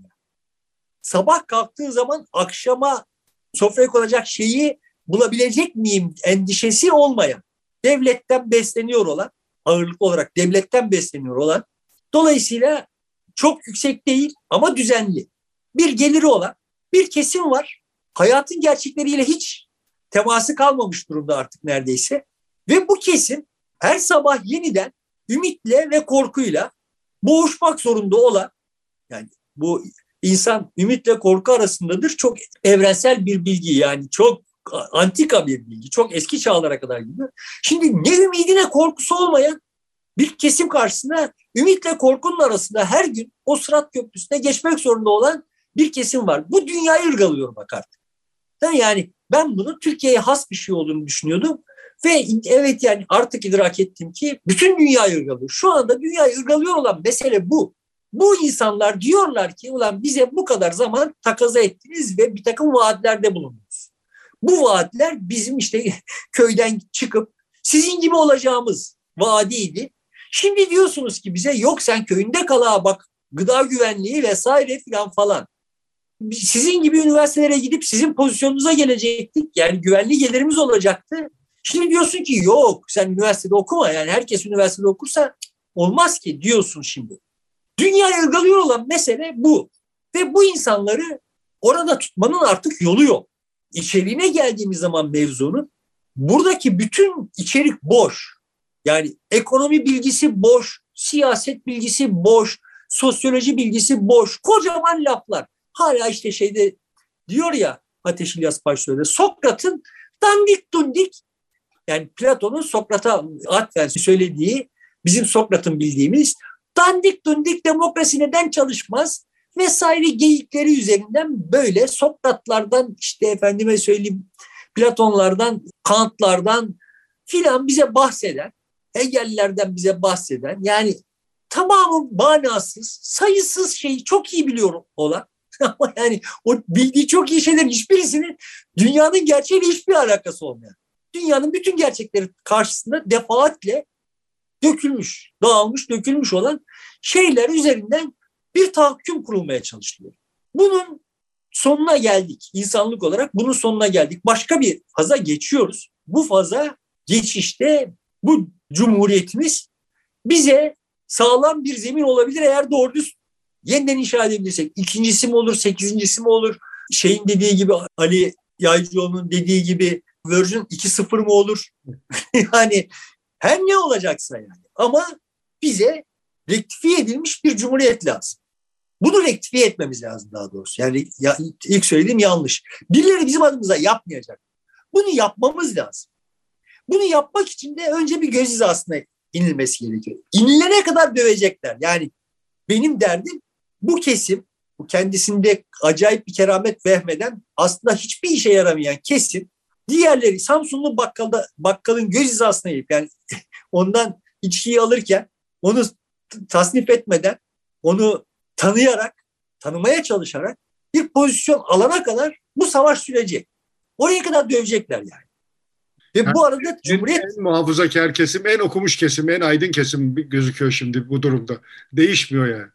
sabah kalktığı zaman akşama sofraya konacak şeyi bulabilecek miyim endişesi olmayan, devletten besleniyor olan, ağırlıklı olarak devletten besleniyor olan, dolayısıyla çok yüksek değil ama düzenli bir geliri olan bir kesim var. Hayatın gerçekleriyle hiç teması kalmamış durumda artık neredeyse. Ve bu kesim her sabah yeniden ümitle ve korkuyla boğuşmak zorunda olan yani bu insan ümitle korku arasındadır. Çok evrensel bir bilgi yani çok antika bir bilgi. Çok eski çağlara kadar gidiyor. Şimdi ne ümidi ne korkusu olmayan bir kesim karşısında ümitle korkunun arasında her gün o sırat köprüsüne geçmek zorunda olan bir kesim var. Bu dünyayı ırgalıyor bak artık. Yani ben bunu Türkiye'ye has bir şey olduğunu düşünüyordum. Ve evet yani artık idrak ettim ki bütün dünyayı ırgalıyor. Şu anda dünyayı ırgalıyor olan mesele bu. Bu insanlar diyorlar ki ulan bize bu kadar zaman takaza ettiniz ve bir takım vaatlerde bulundunuz. Bu vaatler bizim işte [laughs] köyden çıkıp sizin gibi olacağımız vaadiydi. Şimdi diyorsunuz ki bize yok sen köyünde kal ha bak gıda güvenliği vesaire filan falan. sizin gibi üniversitelere gidip sizin pozisyonunuza gelecektik. Yani güvenli gelirimiz olacaktı. Şimdi diyorsun ki yok sen üniversitede okuma yani herkes üniversitede okursa olmaz ki diyorsun şimdi. Dünyayı ırgalıyor olan mesele bu. Ve bu insanları orada tutmanın artık yolu yok. İçeriğine geldiğimiz zaman mevzunun buradaki bütün içerik boş. Yani ekonomi bilgisi boş, siyaset bilgisi boş, sosyoloji bilgisi boş. Kocaman laflar. Hala işte şeyde diyor ya Ateş İlyas Paşa'da Sokrat'ın dandik dundik yani Platon'un Sokrat'a atfen söylediği bizim Sokrat'ın bildiğimiz dandik dundik demokrasi neden çalışmaz vesaire geyikleri üzerinden böyle Sokratlardan işte efendime söyleyeyim Platonlardan, Kantlardan filan bize bahseden, Hegel'lerden bize bahseden yani tamamı manasız, sayısız şeyi çok iyi biliyorum olan [laughs] ama yani o bildiği çok iyi şeylerin hiçbirisinin dünyanın gerçeğiyle hiçbir alakası olmayan. Dünyanın bütün gerçekleri karşısında defaatle dökülmüş, dağılmış, dökülmüş olan şeyler üzerinden bir tahakküm kurulmaya çalışılıyor. Bunun sonuna geldik. İnsanlık olarak bunun sonuna geldik. Başka bir faza geçiyoruz. Bu faza geçişte bu cumhuriyetimiz bize sağlam bir zemin olabilir eğer doğru düz yeniden inşa edebilirsek. İkincisi mi olur, sekizincisi mi olur? Şeyin dediği gibi Ali Yaycıoğlu'nun dediği gibi version 2.0 mı olur? [laughs] yani her ne olacaksa yani. Ama bize rektifiye edilmiş bir cumhuriyet lazım. Bunu rektifiye etmemiz lazım daha doğrusu. Yani ya, ilk söylediğim yanlış. Birileri bizim adımıza yapmayacak. Bunu yapmamız lazım. Bunu yapmak için de önce bir göz hizasına inilmesi gerekiyor. İnilene kadar dövecekler. Yani benim derdim bu kesim, bu kendisinde acayip bir keramet vehmeden aslında hiçbir işe yaramayan kesim diğerleri Samsunlu bakkalda bakkalın göz hizasına gelip yani [laughs] ondan içkiyi alırken onu tasnif etmeden onu tanıyarak, tanımaya çalışarak bir pozisyon alana kadar bu savaş süreci. Oraya kadar dövecekler yani. Ve yani, bu arada Cumhuriyet... En muhafazakar kesim, en okumuş kesim, en aydın kesim gözüküyor şimdi bu durumda. Değişmiyor yani.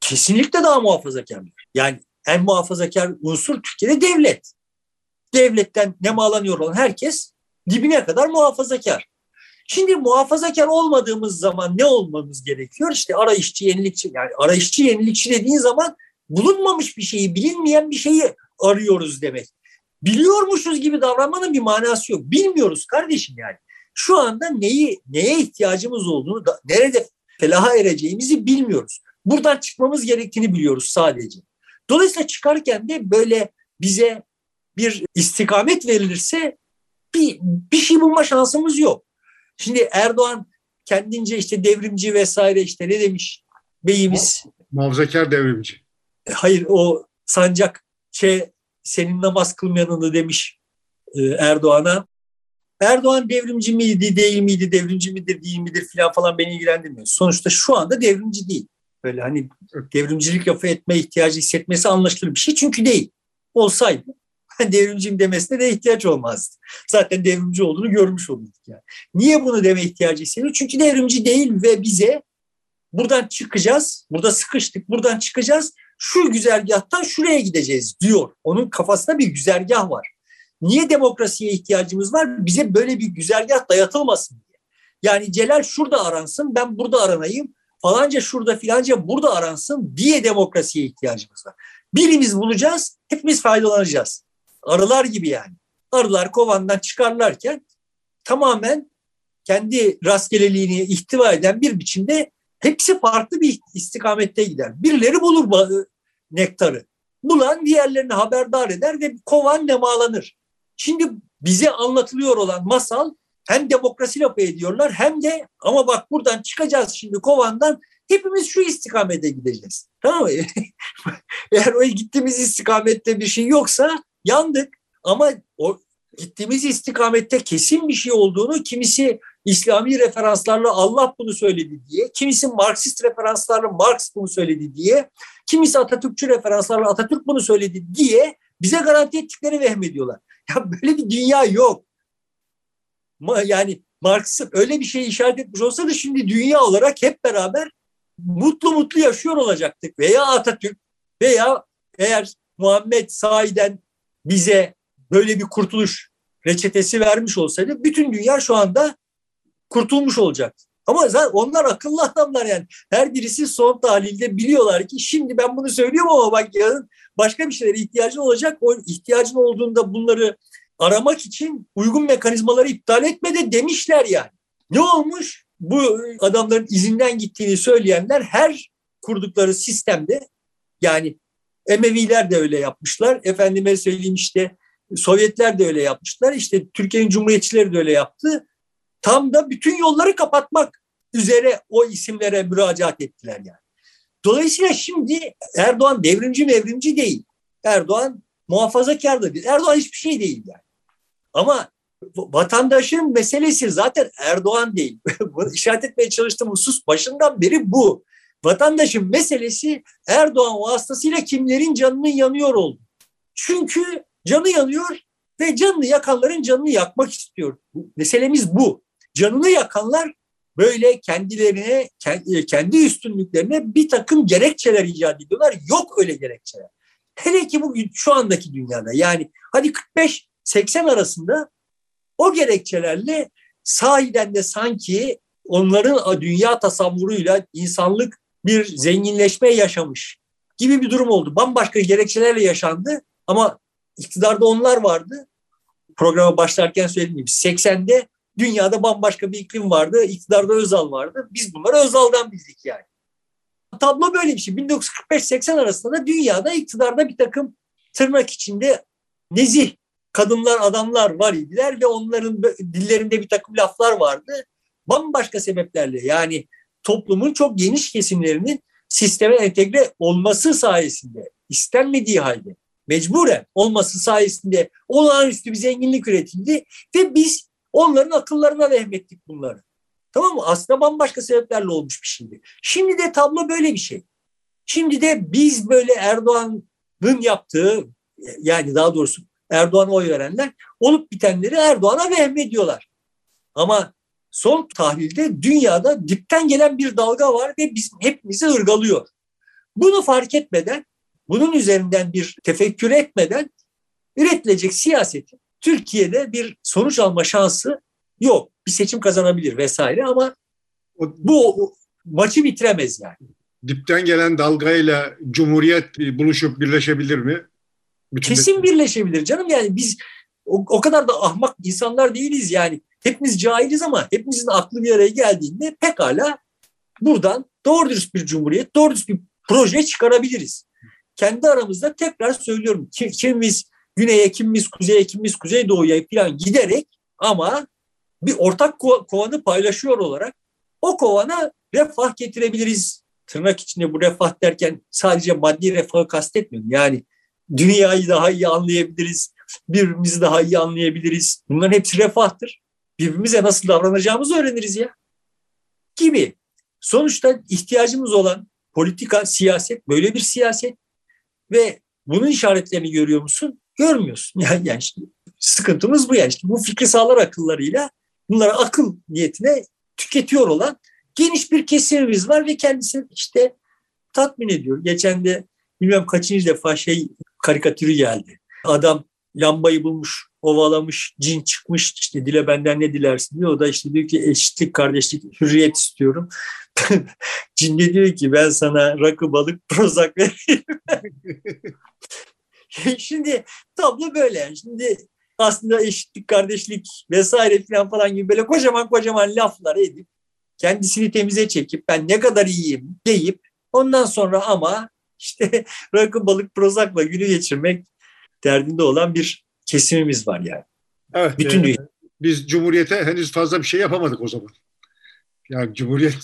Kesinlikle daha muhafazakar. Yani en muhafazakar unsur Türkiye'de devlet. Devletten ne nemalanıyor olan herkes dibine kadar muhafazakar. Şimdi muhafazakar olmadığımız zaman ne olmamız gerekiyor? İşte arayışçı, yenilikçi. Yani arayışçı, yenilikçi dediğin zaman bulunmamış bir şeyi, bilinmeyen bir şeyi arıyoruz demek. Biliyormuşuz gibi davranmanın bir manası yok. Bilmiyoruz kardeşim yani. Şu anda neyi, neye ihtiyacımız olduğunu, da, nerede felaha ereceğimizi bilmiyoruz. Buradan çıkmamız gerektiğini biliyoruz sadece. Dolayısıyla çıkarken de böyle bize bir istikamet verilirse bir, bir şey bulma şansımız yok. Şimdi Erdoğan kendince işte devrimci vesaire işte ne demiş beyimiz? Muhafazakar devrimci. E, hayır o sancak şey senin namaz kılmayanını demiş e, Erdoğan'a. Erdoğan devrimci miydi, değil miydi, devrimci midir, değil midir filan falan beni ilgilendirmiyor. Sonuçta şu anda devrimci değil. Böyle hani devrimcilik lafı etme ihtiyacı hissetmesi anlaşılır bir şey çünkü değil. Olsaydı devrimciyim demesine de ihtiyaç olmazdı. Zaten devrimci olduğunu görmüş olurduk yani. Niye bunu deme ihtiyacı hissediyor? Çünkü devrimci değil ve bize buradan çıkacağız, burada sıkıştık, buradan çıkacağız, şu güzergahtan şuraya gideceğiz diyor. Onun kafasında bir güzergah var. Niye demokrasiye ihtiyacımız var? Bize böyle bir güzergah dayatılmasın diye. Yani Celal şurada aransın, ben burada aranayım, falanca şurada filanca burada aransın diye demokrasiye ihtiyacımız var. Birimiz bulacağız, hepimiz faydalanacağız. Arılar gibi yani. Arılar kovandan çıkarlarken tamamen kendi rastgeleliğini ihtiva eden bir biçimde hepsi farklı bir istikamette gider. Birileri bulur nektarı. Bulan diğerlerini haberdar eder ve kovan nemalanır. Şimdi bize anlatılıyor olan masal hem demokrasi lafı ediyorlar hem de ama bak buradan çıkacağız şimdi kovandan hepimiz şu istikamete gideceğiz. Tamam mı? [laughs] Eğer o gittiğimiz istikamette bir şey yoksa yandık. Ama o gittiğimiz istikamette kesin bir şey olduğunu kimisi İslami referanslarla Allah bunu söyledi diye, kimisi Marksist referanslarla Marx bunu söyledi diye, kimisi Atatürkçü referanslarla Atatürk bunu söyledi diye bize garanti ettikleri vehmediyorlar. [laughs] Ya böyle bir dünya yok. Yani Marx öyle bir şey işaret etmiş olsa da şimdi dünya olarak hep beraber mutlu mutlu yaşıyor olacaktık. Veya Atatürk veya eğer Muhammed sahiden bize böyle bir kurtuluş reçetesi vermiş olsaydı bütün dünya şu anda kurtulmuş olacak. Ama zaten onlar akıllı adamlar yani. Her birisi son tahlilde biliyorlar ki şimdi ben bunu söylüyorum ama bak yarın başka bir şeylere ihtiyacın olacak. O ihtiyacın olduğunda bunları aramak için uygun mekanizmaları iptal etme de demişler yani. Ne olmuş? Bu adamların izinden gittiğini söyleyenler her kurdukları sistemde yani Emeviler de öyle yapmışlar. Efendime söyleyeyim işte Sovyetler de öyle yapmışlar. İşte Türkiye'nin Cumhuriyetçileri de öyle yaptı. Tam da bütün yolları kapatmak üzere o isimlere müracaat ettiler yani. Dolayısıyla şimdi Erdoğan devrimci mevrimci değil. Erdoğan muhafazakar da değil. Erdoğan hiçbir şey değil yani. Ama vatandaşın meselesi zaten Erdoğan değil. [laughs] İşaret etmeye çalıştığım husus başından beri bu. Vatandaşın meselesi Erdoğan vasıtasıyla kimlerin canının yanıyor oldu. Çünkü canı yanıyor ve canını yakanların canını yakmak istiyor. Meselemiz bu. Canını yakanlar böyle kendilerine, kendi üstünlüklerine bir takım gerekçeler icat ediyorlar. Yok öyle gerekçeler. Hele ki bugün şu andaki dünyada yani hadi 45-80 arasında o gerekçelerle sahiden de sanki onların dünya tasavvuruyla insanlık bir zenginleşme yaşamış gibi bir durum oldu. Bambaşka gerekçelerle yaşandı ama iktidarda onlar vardı. Programa başlarken söylediğim gibi 80'de dünyada bambaşka bir iklim vardı. İktidarda Özal vardı. Biz bunları Özal'dan bildik yani. Tablo böyle bir şey. 1945-80 arasında da dünyada iktidarda bir takım tırnak içinde nezih kadınlar, adamlar var idiler ve onların dillerinde bir takım laflar vardı. Bambaşka sebeplerle yani toplumun çok geniş kesimlerinin sisteme entegre olması sayesinde istenmediği halde mecburen olması sayesinde olağanüstü bir zenginlik üretildi ve biz onların akıllarına vehmettik bunları. Tamam mı? Aslında bambaşka sebeplerle olmuş bir şeydi. Şimdi de tablo böyle bir şey. Şimdi de biz böyle Erdoğan'ın yaptığı yani daha doğrusu Erdoğan'a oy verenler olup bitenleri Erdoğan'a vehmediyorlar. Ama son tahlilde dünyada dipten gelen bir dalga var ve biz hepimizi ırgalıyor. Bunu fark etmeden, bunun üzerinden bir tefekkür etmeden üretilecek siyasetin Türkiye'de bir sonuç alma şansı yok. Bir seçim kazanabilir vesaire ama bu maçı bitiremez yani. Dipten gelen dalgayla Cumhuriyet buluşup birleşebilir mi? Bütün Kesin birleşebilir canım yani biz o, o kadar da ahmak insanlar değiliz yani. Hepimiz cahiliz ama hepimizin aklı bir araya geldiğinde pekala buradan doğru dürüst bir cumhuriyet, doğru dürüst bir proje çıkarabiliriz. Kendi aramızda tekrar söylüyorum kimimiz güneye, kimimiz kuzeye, kimimiz kuzeydoğuya falan giderek ama bir ortak kovanı paylaşıyor olarak o kovana refah getirebiliriz. Tırnak içinde bu refah derken sadece maddi refahı kastetmiyorum. Yani dünyayı daha iyi anlayabiliriz, birbirimizi daha iyi anlayabiliriz. Bunların hepsi refahtır. Birbirimize nasıl davranacağımızı öğreniriz ya. Gibi. Sonuçta ihtiyacımız olan politika, siyaset, böyle bir siyaset ve bunun işaretlerini görüyor musun? Görmüyorsun. [laughs] Yani, yani işte sıkıntımız bu yani. İşte bu fikri sağlar akıllarıyla bunları akıl niyetine tüketiyor olan geniş bir kesimimiz var ve kendisini işte tatmin ediyor. Geçen de bilmem kaçıncı defa şey karikatürü geldi. Adam lambayı bulmuş, ovalamış, cin çıkmış işte dile benden ne dilersin diyor. O da işte diyor ki eşitlik, kardeşlik, hürriyet istiyorum. [laughs] cin de diyor ki ben sana rakı, balık, prozak vereyim. [laughs] Şimdi tablo böyle. Şimdi aslında eşitlik, kardeşlik vesaire falan falan gibi böyle kocaman kocaman laflar edip kendisini temize çekip ben ne kadar iyiyim deyip ondan sonra ama işte [laughs] rakı balık prozakla günü geçirmek derdinde olan bir kesimimiz var yani. Evet. Bütün e, biz Cumhuriyete henüz fazla bir şey yapamadık o zaman. Yani Cumhuriyet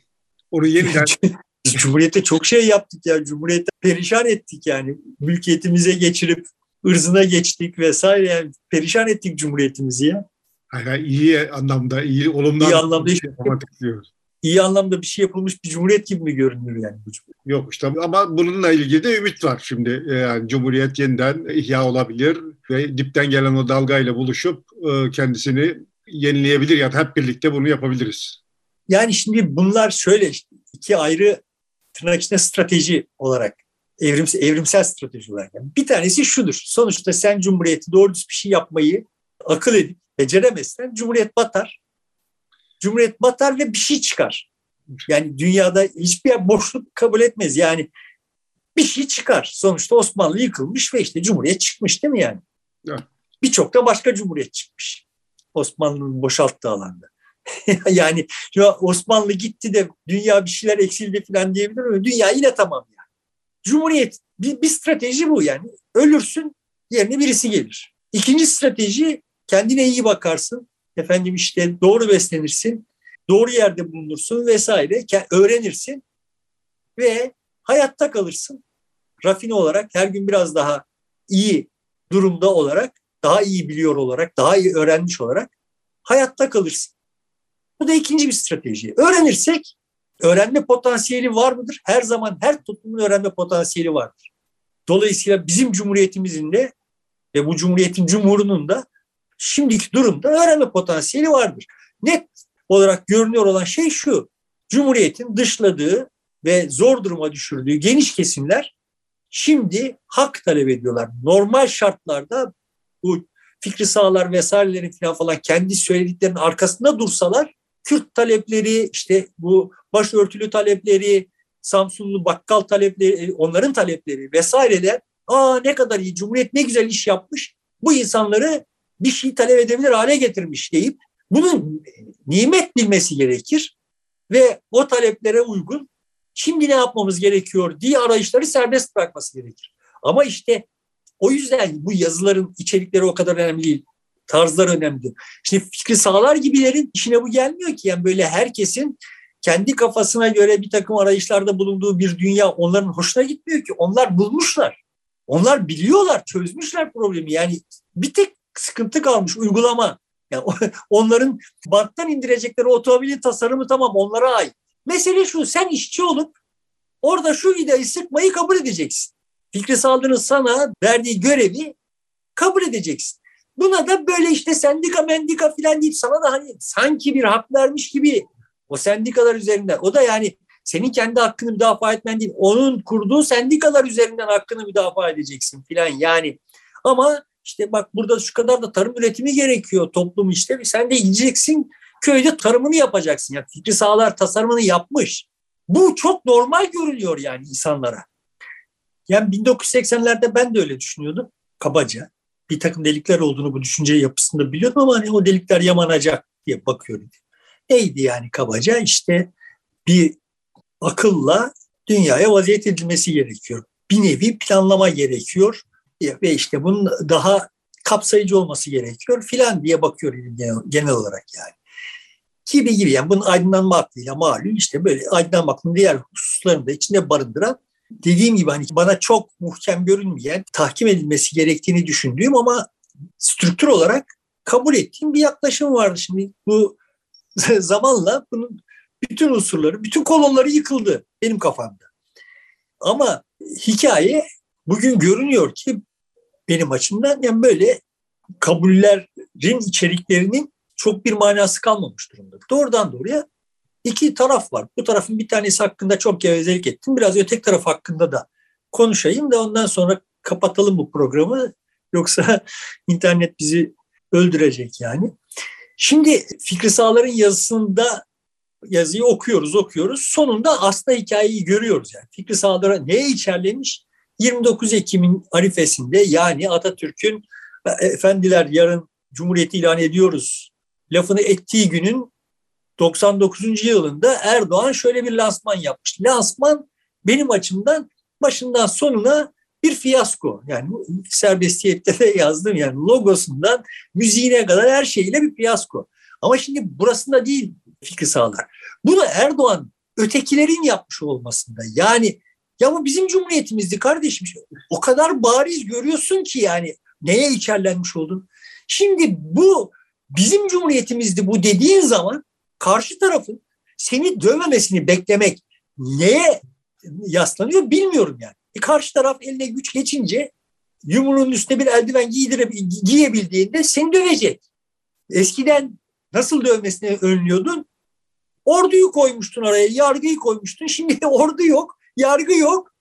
[laughs] onu yeniden [laughs] Biz Cumhuriyete çok şey yaptık ya. Cumhuriyete perişan ettik yani. Mülkiyetimize geçirip ırzına geçtik vesaire. Yani perişan ettik Cumhuriyetimizi ya. Hayır, iyi anlamda, iyi olumlu iyi anlamda bir şey yapamadık diyoruz iyi anlamda bir şey yapılmış bir cumhuriyet gibi mi görünür yani bu cumhuriyet? Yok işte ama bununla ilgili de ümit var şimdi. E, yani cumhuriyet yeniden ihya olabilir ve dipten gelen o dalgayla buluşup e, kendisini yenileyebilir ya da hep birlikte bunu yapabiliriz. Yani şimdi bunlar şöyle iki ayrı tırnak içinde strateji olarak Evrimsel, evrimsel strateji olarak. Yani bir tanesi şudur. Sonuçta sen Cumhuriyeti doğru düz bir şey yapmayı akıl edip beceremezsen Cumhuriyet batar. Cumhuriyet batar ve bir şey çıkar. Yani dünyada hiçbir boşluk kabul etmez. Yani bir şey çıkar. Sonuçta Osmanlı yıkılmış ve işte Cumhuriyet çıkmış değil mi yani? Evet. Birçok da başka Cumhuriyet çıkmış. Osmanlı'nın boşalttığı alanda. [laughs] yani Osmanlı gitti de dünya bir şeyler eksildi falan diyebilir mi? Dünya yine tamam yani. Cumhuriyet bir, bir strateji bu yani. Ölürsün yerine birisi gelir. İkinci strateji kendine iyi bakarsın. Efendim işte doğru beslenirsin. Doğru yerde bulunursun vesaire. Öğrenirsin ve hayatta kalırsın. Rafine olarak her gün biraz daha iyi durumda olarak, daha iyi biliyor olarak, daha iyi öğrenmiş olarak hayatta kalırsın. Bu da ikinci bir strateji. Öğrenirsek öğrenme potansiyeli var mıdır? Her zaman her toplumun öğrenme potansiyeli vardır. Dolayısıyla bizim cumhuriyetimizin de ve bu cumhuriyetin cumhurunun da şimdiki durumda öğrenme potansiyeli vardır. Net olarak görünüyor olan şey şu. Cumhuriyetin dışladığı ve zor duruma düşürdüğü geniş kesimler şimdi hak talep ediyorlar. Normal şartlarda bu fikri sahalar vesairelerin falan falan kendi söylediklerinin arkasında dursalar Kürt talepleri, işte bu başörtülü talepleri, Samsunlu bakkal talepleri, onların talepleri vesaireler aa ne kadar iyi, Cumhuriyet ne güzel iş yapmış, bu insanları bir şey talep edebilir hale getirmiş deyip bunun nimet bilmesi gerekir ve o taleplere uygun şimdi ne yapmamız gerekiyor diye arayışları serbest bırakması gerekir. Ama işte o yüzden bu yazıların içerikleri o kadar önemli değil. Tarzlar önemli. Şimdi fikri sağlar gibilerin işine bu gelmiyor ki. Yani böyle herkesin kendi kafasına göre bir takım arayışlarda bulunduğu bir dünya onların hoşuna gitmiyor ki. Onlar bulmuşlar. Onlar biliyorlar, çözmüşler problemi. Yani bir tek sıkıntı kalmış uygulama. Yani [laughs] onların banttan indirecekleri otomobilin tasarımı tamam onlara ait. Mesele şu sen işçi olup orada şu vidayı sıkmayı kabul edeceksin. Fikri Saldırı'nın sana verdiği görevi kabul edeceksin. Buna da böyle işte sendika mendika filan deyip sana da hani sanki bir hak vermiş gibi o sendikalar üzerinden. O da yani senin kendi hakkını müdafaa etmen değil. Onun kurduğu sendikalar üzerinden hakkını müdafaa edeceksin filan yani. Ama işte bak burada şu kadar da tarım üretimi gerekiyor toplum işte. Sen de gideceksin köyde tarımını yapacaksın. Yani fikri sahalar tasarımını yapmış. Bu çok normal görünüyor yani insanlara. Yani 1980'lerde ben de öyle düşünüyordum kabaca. Bir takım delikler olduğunu bu düşünce yapısında biliyordum ama hani o delikler yamanacak diye bakıyorum. Neydi yani kabaca? İşte bir akılla dünyaya vaziyet edilmesi gerekiyor. Bir nevi planlama gerekiyor ve işte bunun daha kapsayıcı olması gerekiyor filan diye bakıyor genel olarak yani gibi gibi yani bunun aydınlanma aklıyla malum işte böyle aydınlanma aklının diğer hususlarını da içinde barındıran dediğim gibi hani bana çok muhkem görünmeyen tahkim edilmesi gerektiğini düşündüğüm ama strüktür olarak kabul ettiğim bir yaklaşım vardı. Şimdi bu [laughs] zamanla bunun bütün unsurları, bütün kolonları yıkıldı benim kafamda. Ama hikaye bugün görünüyor ki benim açımdan yani böyle kabullerin içeriklerinin çok bir manası kalmamış durumda. Doğrudan doğruya iki taraf var. Bu tarafın bir tanesi hakkında çok gevezelik ettim. Biraz öteki taraf hakkında da konuşayım da ondan sonra kapatalım bu programı. Yoksa [laughs] internet bizi öldürecek yani. Şimdi Fikri Sağlar'ın yazısında yazıyı okuyoruz okuyoruz. Sonunda aslında hikayeyi görüyoruz yani. Fikri Sağlar'a neye içerlemiş? 29 Ekim'in arifesinde yani Atatürk'ün efendiler yarın Cumhuriyeti ilan ediyoruz lafını ettiği günün 99. yılında Erdoğan şöyle bir lansman yapmış. Lansman benim açımdan başından sonuna bir fiyasko. Yani serbestiyette de yazdım yani logosundan müziğine kadar her şeyle bir fiyasko. Ama şimdi burasında değil fikri sağlar. Bunu Erdoğan ötekilerin yapmış olmasında yani ya bu bizim cumhuriyetimizdi kardeşim. O kadar bariz görüyorsun ki yani neye içerlenmiş oldun. Şimdi bu bizim cumhuriyetimizdi bu dediğin zaman karşı tarafın seni dövmemesini beklemek neye yaslanıyor bilmiyorum yani. E karşı taraf eline güç geçince yumruğun üstüne bir eldiven giydire, giyebildiğinde seni dövecek. Eskiden nasıl dövmesine önlüyordun? Orduyu koymuştun oraya, yargıyı koymuştun. Şimdi [laughs] ordu yok, yargı yok.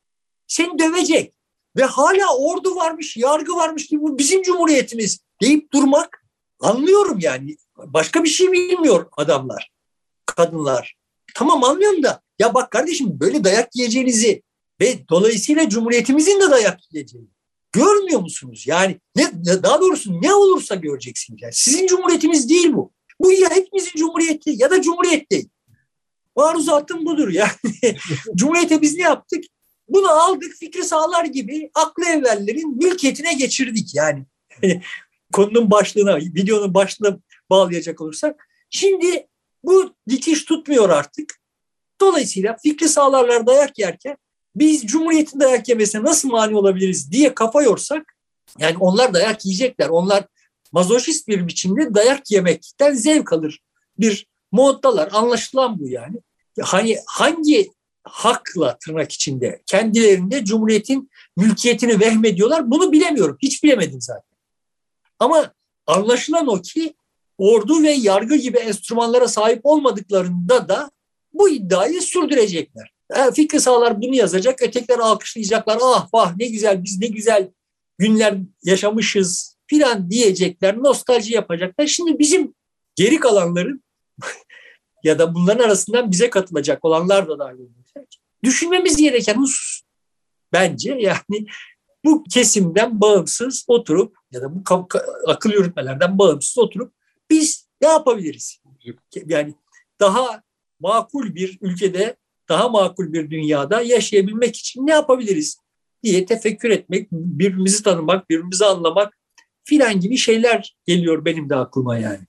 seni dövecek. Ve hala ordu varmış, yargı varmış gibi bu bizim cumhuriyetimiz deyip durmak anlıyorum yani. Başka bir şey bilmiyor adamlar, kadınlar. Tamam anlıyorum da ya bak kardeşim böyle dayak yiyeceğinizi ve dolayısıyla cumhuriyetimizin de dayak yiyeceğini görmüyor musunuz? Yani ne, daha doğrusu ne olursa göreceksiniz. Yani sizin cumhuriyetiniz değil bu. Bu ya hepimizin cumhuriyeti ya da cumhuriyet değil. Maruzatım budur yani. [laughs] Cumhuriyete biz ne yaptık? Bunu aldık fikri sağlar gibi aklı evvellerin mülkiyetine geçirdik yani. [laughs] Konunun başlığına, videonun başlığına bağlayacak olursak. Şimdi bu dikiş tutmuyor artık. Dolayısıyla fikri sağlarlar dayak yerken biz Cumhuriyet'in dayak yemesine nasıl mani olabiliriz diye kafa yorsak yani onlar dayak yiyecekler. Onlar mazoşist bir biçimde dayak yemekten zevk alır. Bir moddalar. Anlaşılan bu yani. Hani hangi hakla tırnak içinde kendilerinde Cumhuriyet'in mülkiyetini vehmediyorlar bunu bilemiyorum. Hiç bilemedim zaten. Ama anlaşılan o ki ordu ve yargı gibi enstrümanlara sahip olmadıklarında da bu iddiayı sürdürecekler. Yani Fikri sağlar bunu yazacak, ötekiler alkışlayacaklar. Ah vah ne güzel biz ne güzel günler yaşamışız filan diyecekler, nostalji yapacaklar. Şimdi bizim geri kalanların ya da bunların arasından bize katılacak olanlar da dahil olacak. Düşünmemiz gereken husus bence yani bu kesimden bağımsız oturup ya da bu akıl yürütmelerden bağımsız oturup biz ne yapabiliriz? Yani daha makul bir ülkede, daha makul bir dünyada yaşayabilmek için ne yapabiliriz diye tefekkür etmek, birbirimizi tanımak, birbirimizi anlamak filan gibi şeyler geliyor benim de aklıma yani.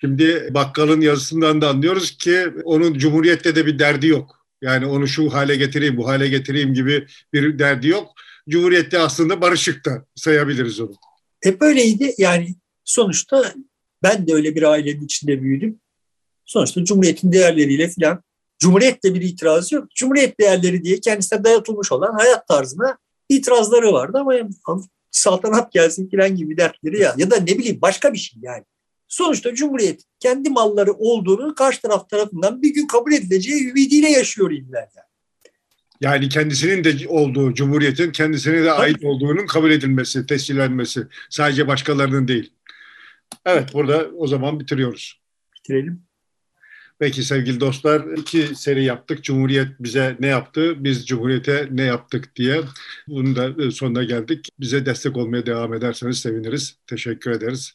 Şimdi bakkalın yazısından da anlıyoruz ki onun Cumhuriyet'te de bir derdi yok. Yani onu şu hale getireyim, bu hale getireyim gibi bir derdi yok. Cumhuriyet'te aslında barışık da sayabiliriz onu. Hep öyleydi. Yani sonuçta ben de öyle bir ailenin içinde büyüdüm. Sonuçta Cumhuriyet'in değerleriyle filan Cumhuriyet'te bir itirazı yok. Cumhuriyet değerleri diye kendisine dayatılmış olan hayat tarzına itirazları vardı ama saltanat gelsin filan gibi dertleri ya. Ya da ne bileyim başka bir şey yani. Sonuçta Cumhuriyet kendi malları olduğunu karşı taraf tarafından bir gün kabul edileceği ümidiyle yaşıyor iller yani. Kendisinin de olduğu, Cumhuriyet'in kendisine de ait Tabii. olduğunun kabul edilmesi, tescillenmesi. Sadece başkalarının değil. Evet, burada o zaman bitiriyoruz. Bitirelim. Peki sevgili dostlar, iki seri yaptık. Cumhuriyet bize ne yaptı, biz Cumhuriyet'e ne yaptık diye. Bunun da sonuna geldik. Bize destek olmaya devam ederseniz seviniriz. Teşekkür ederiz.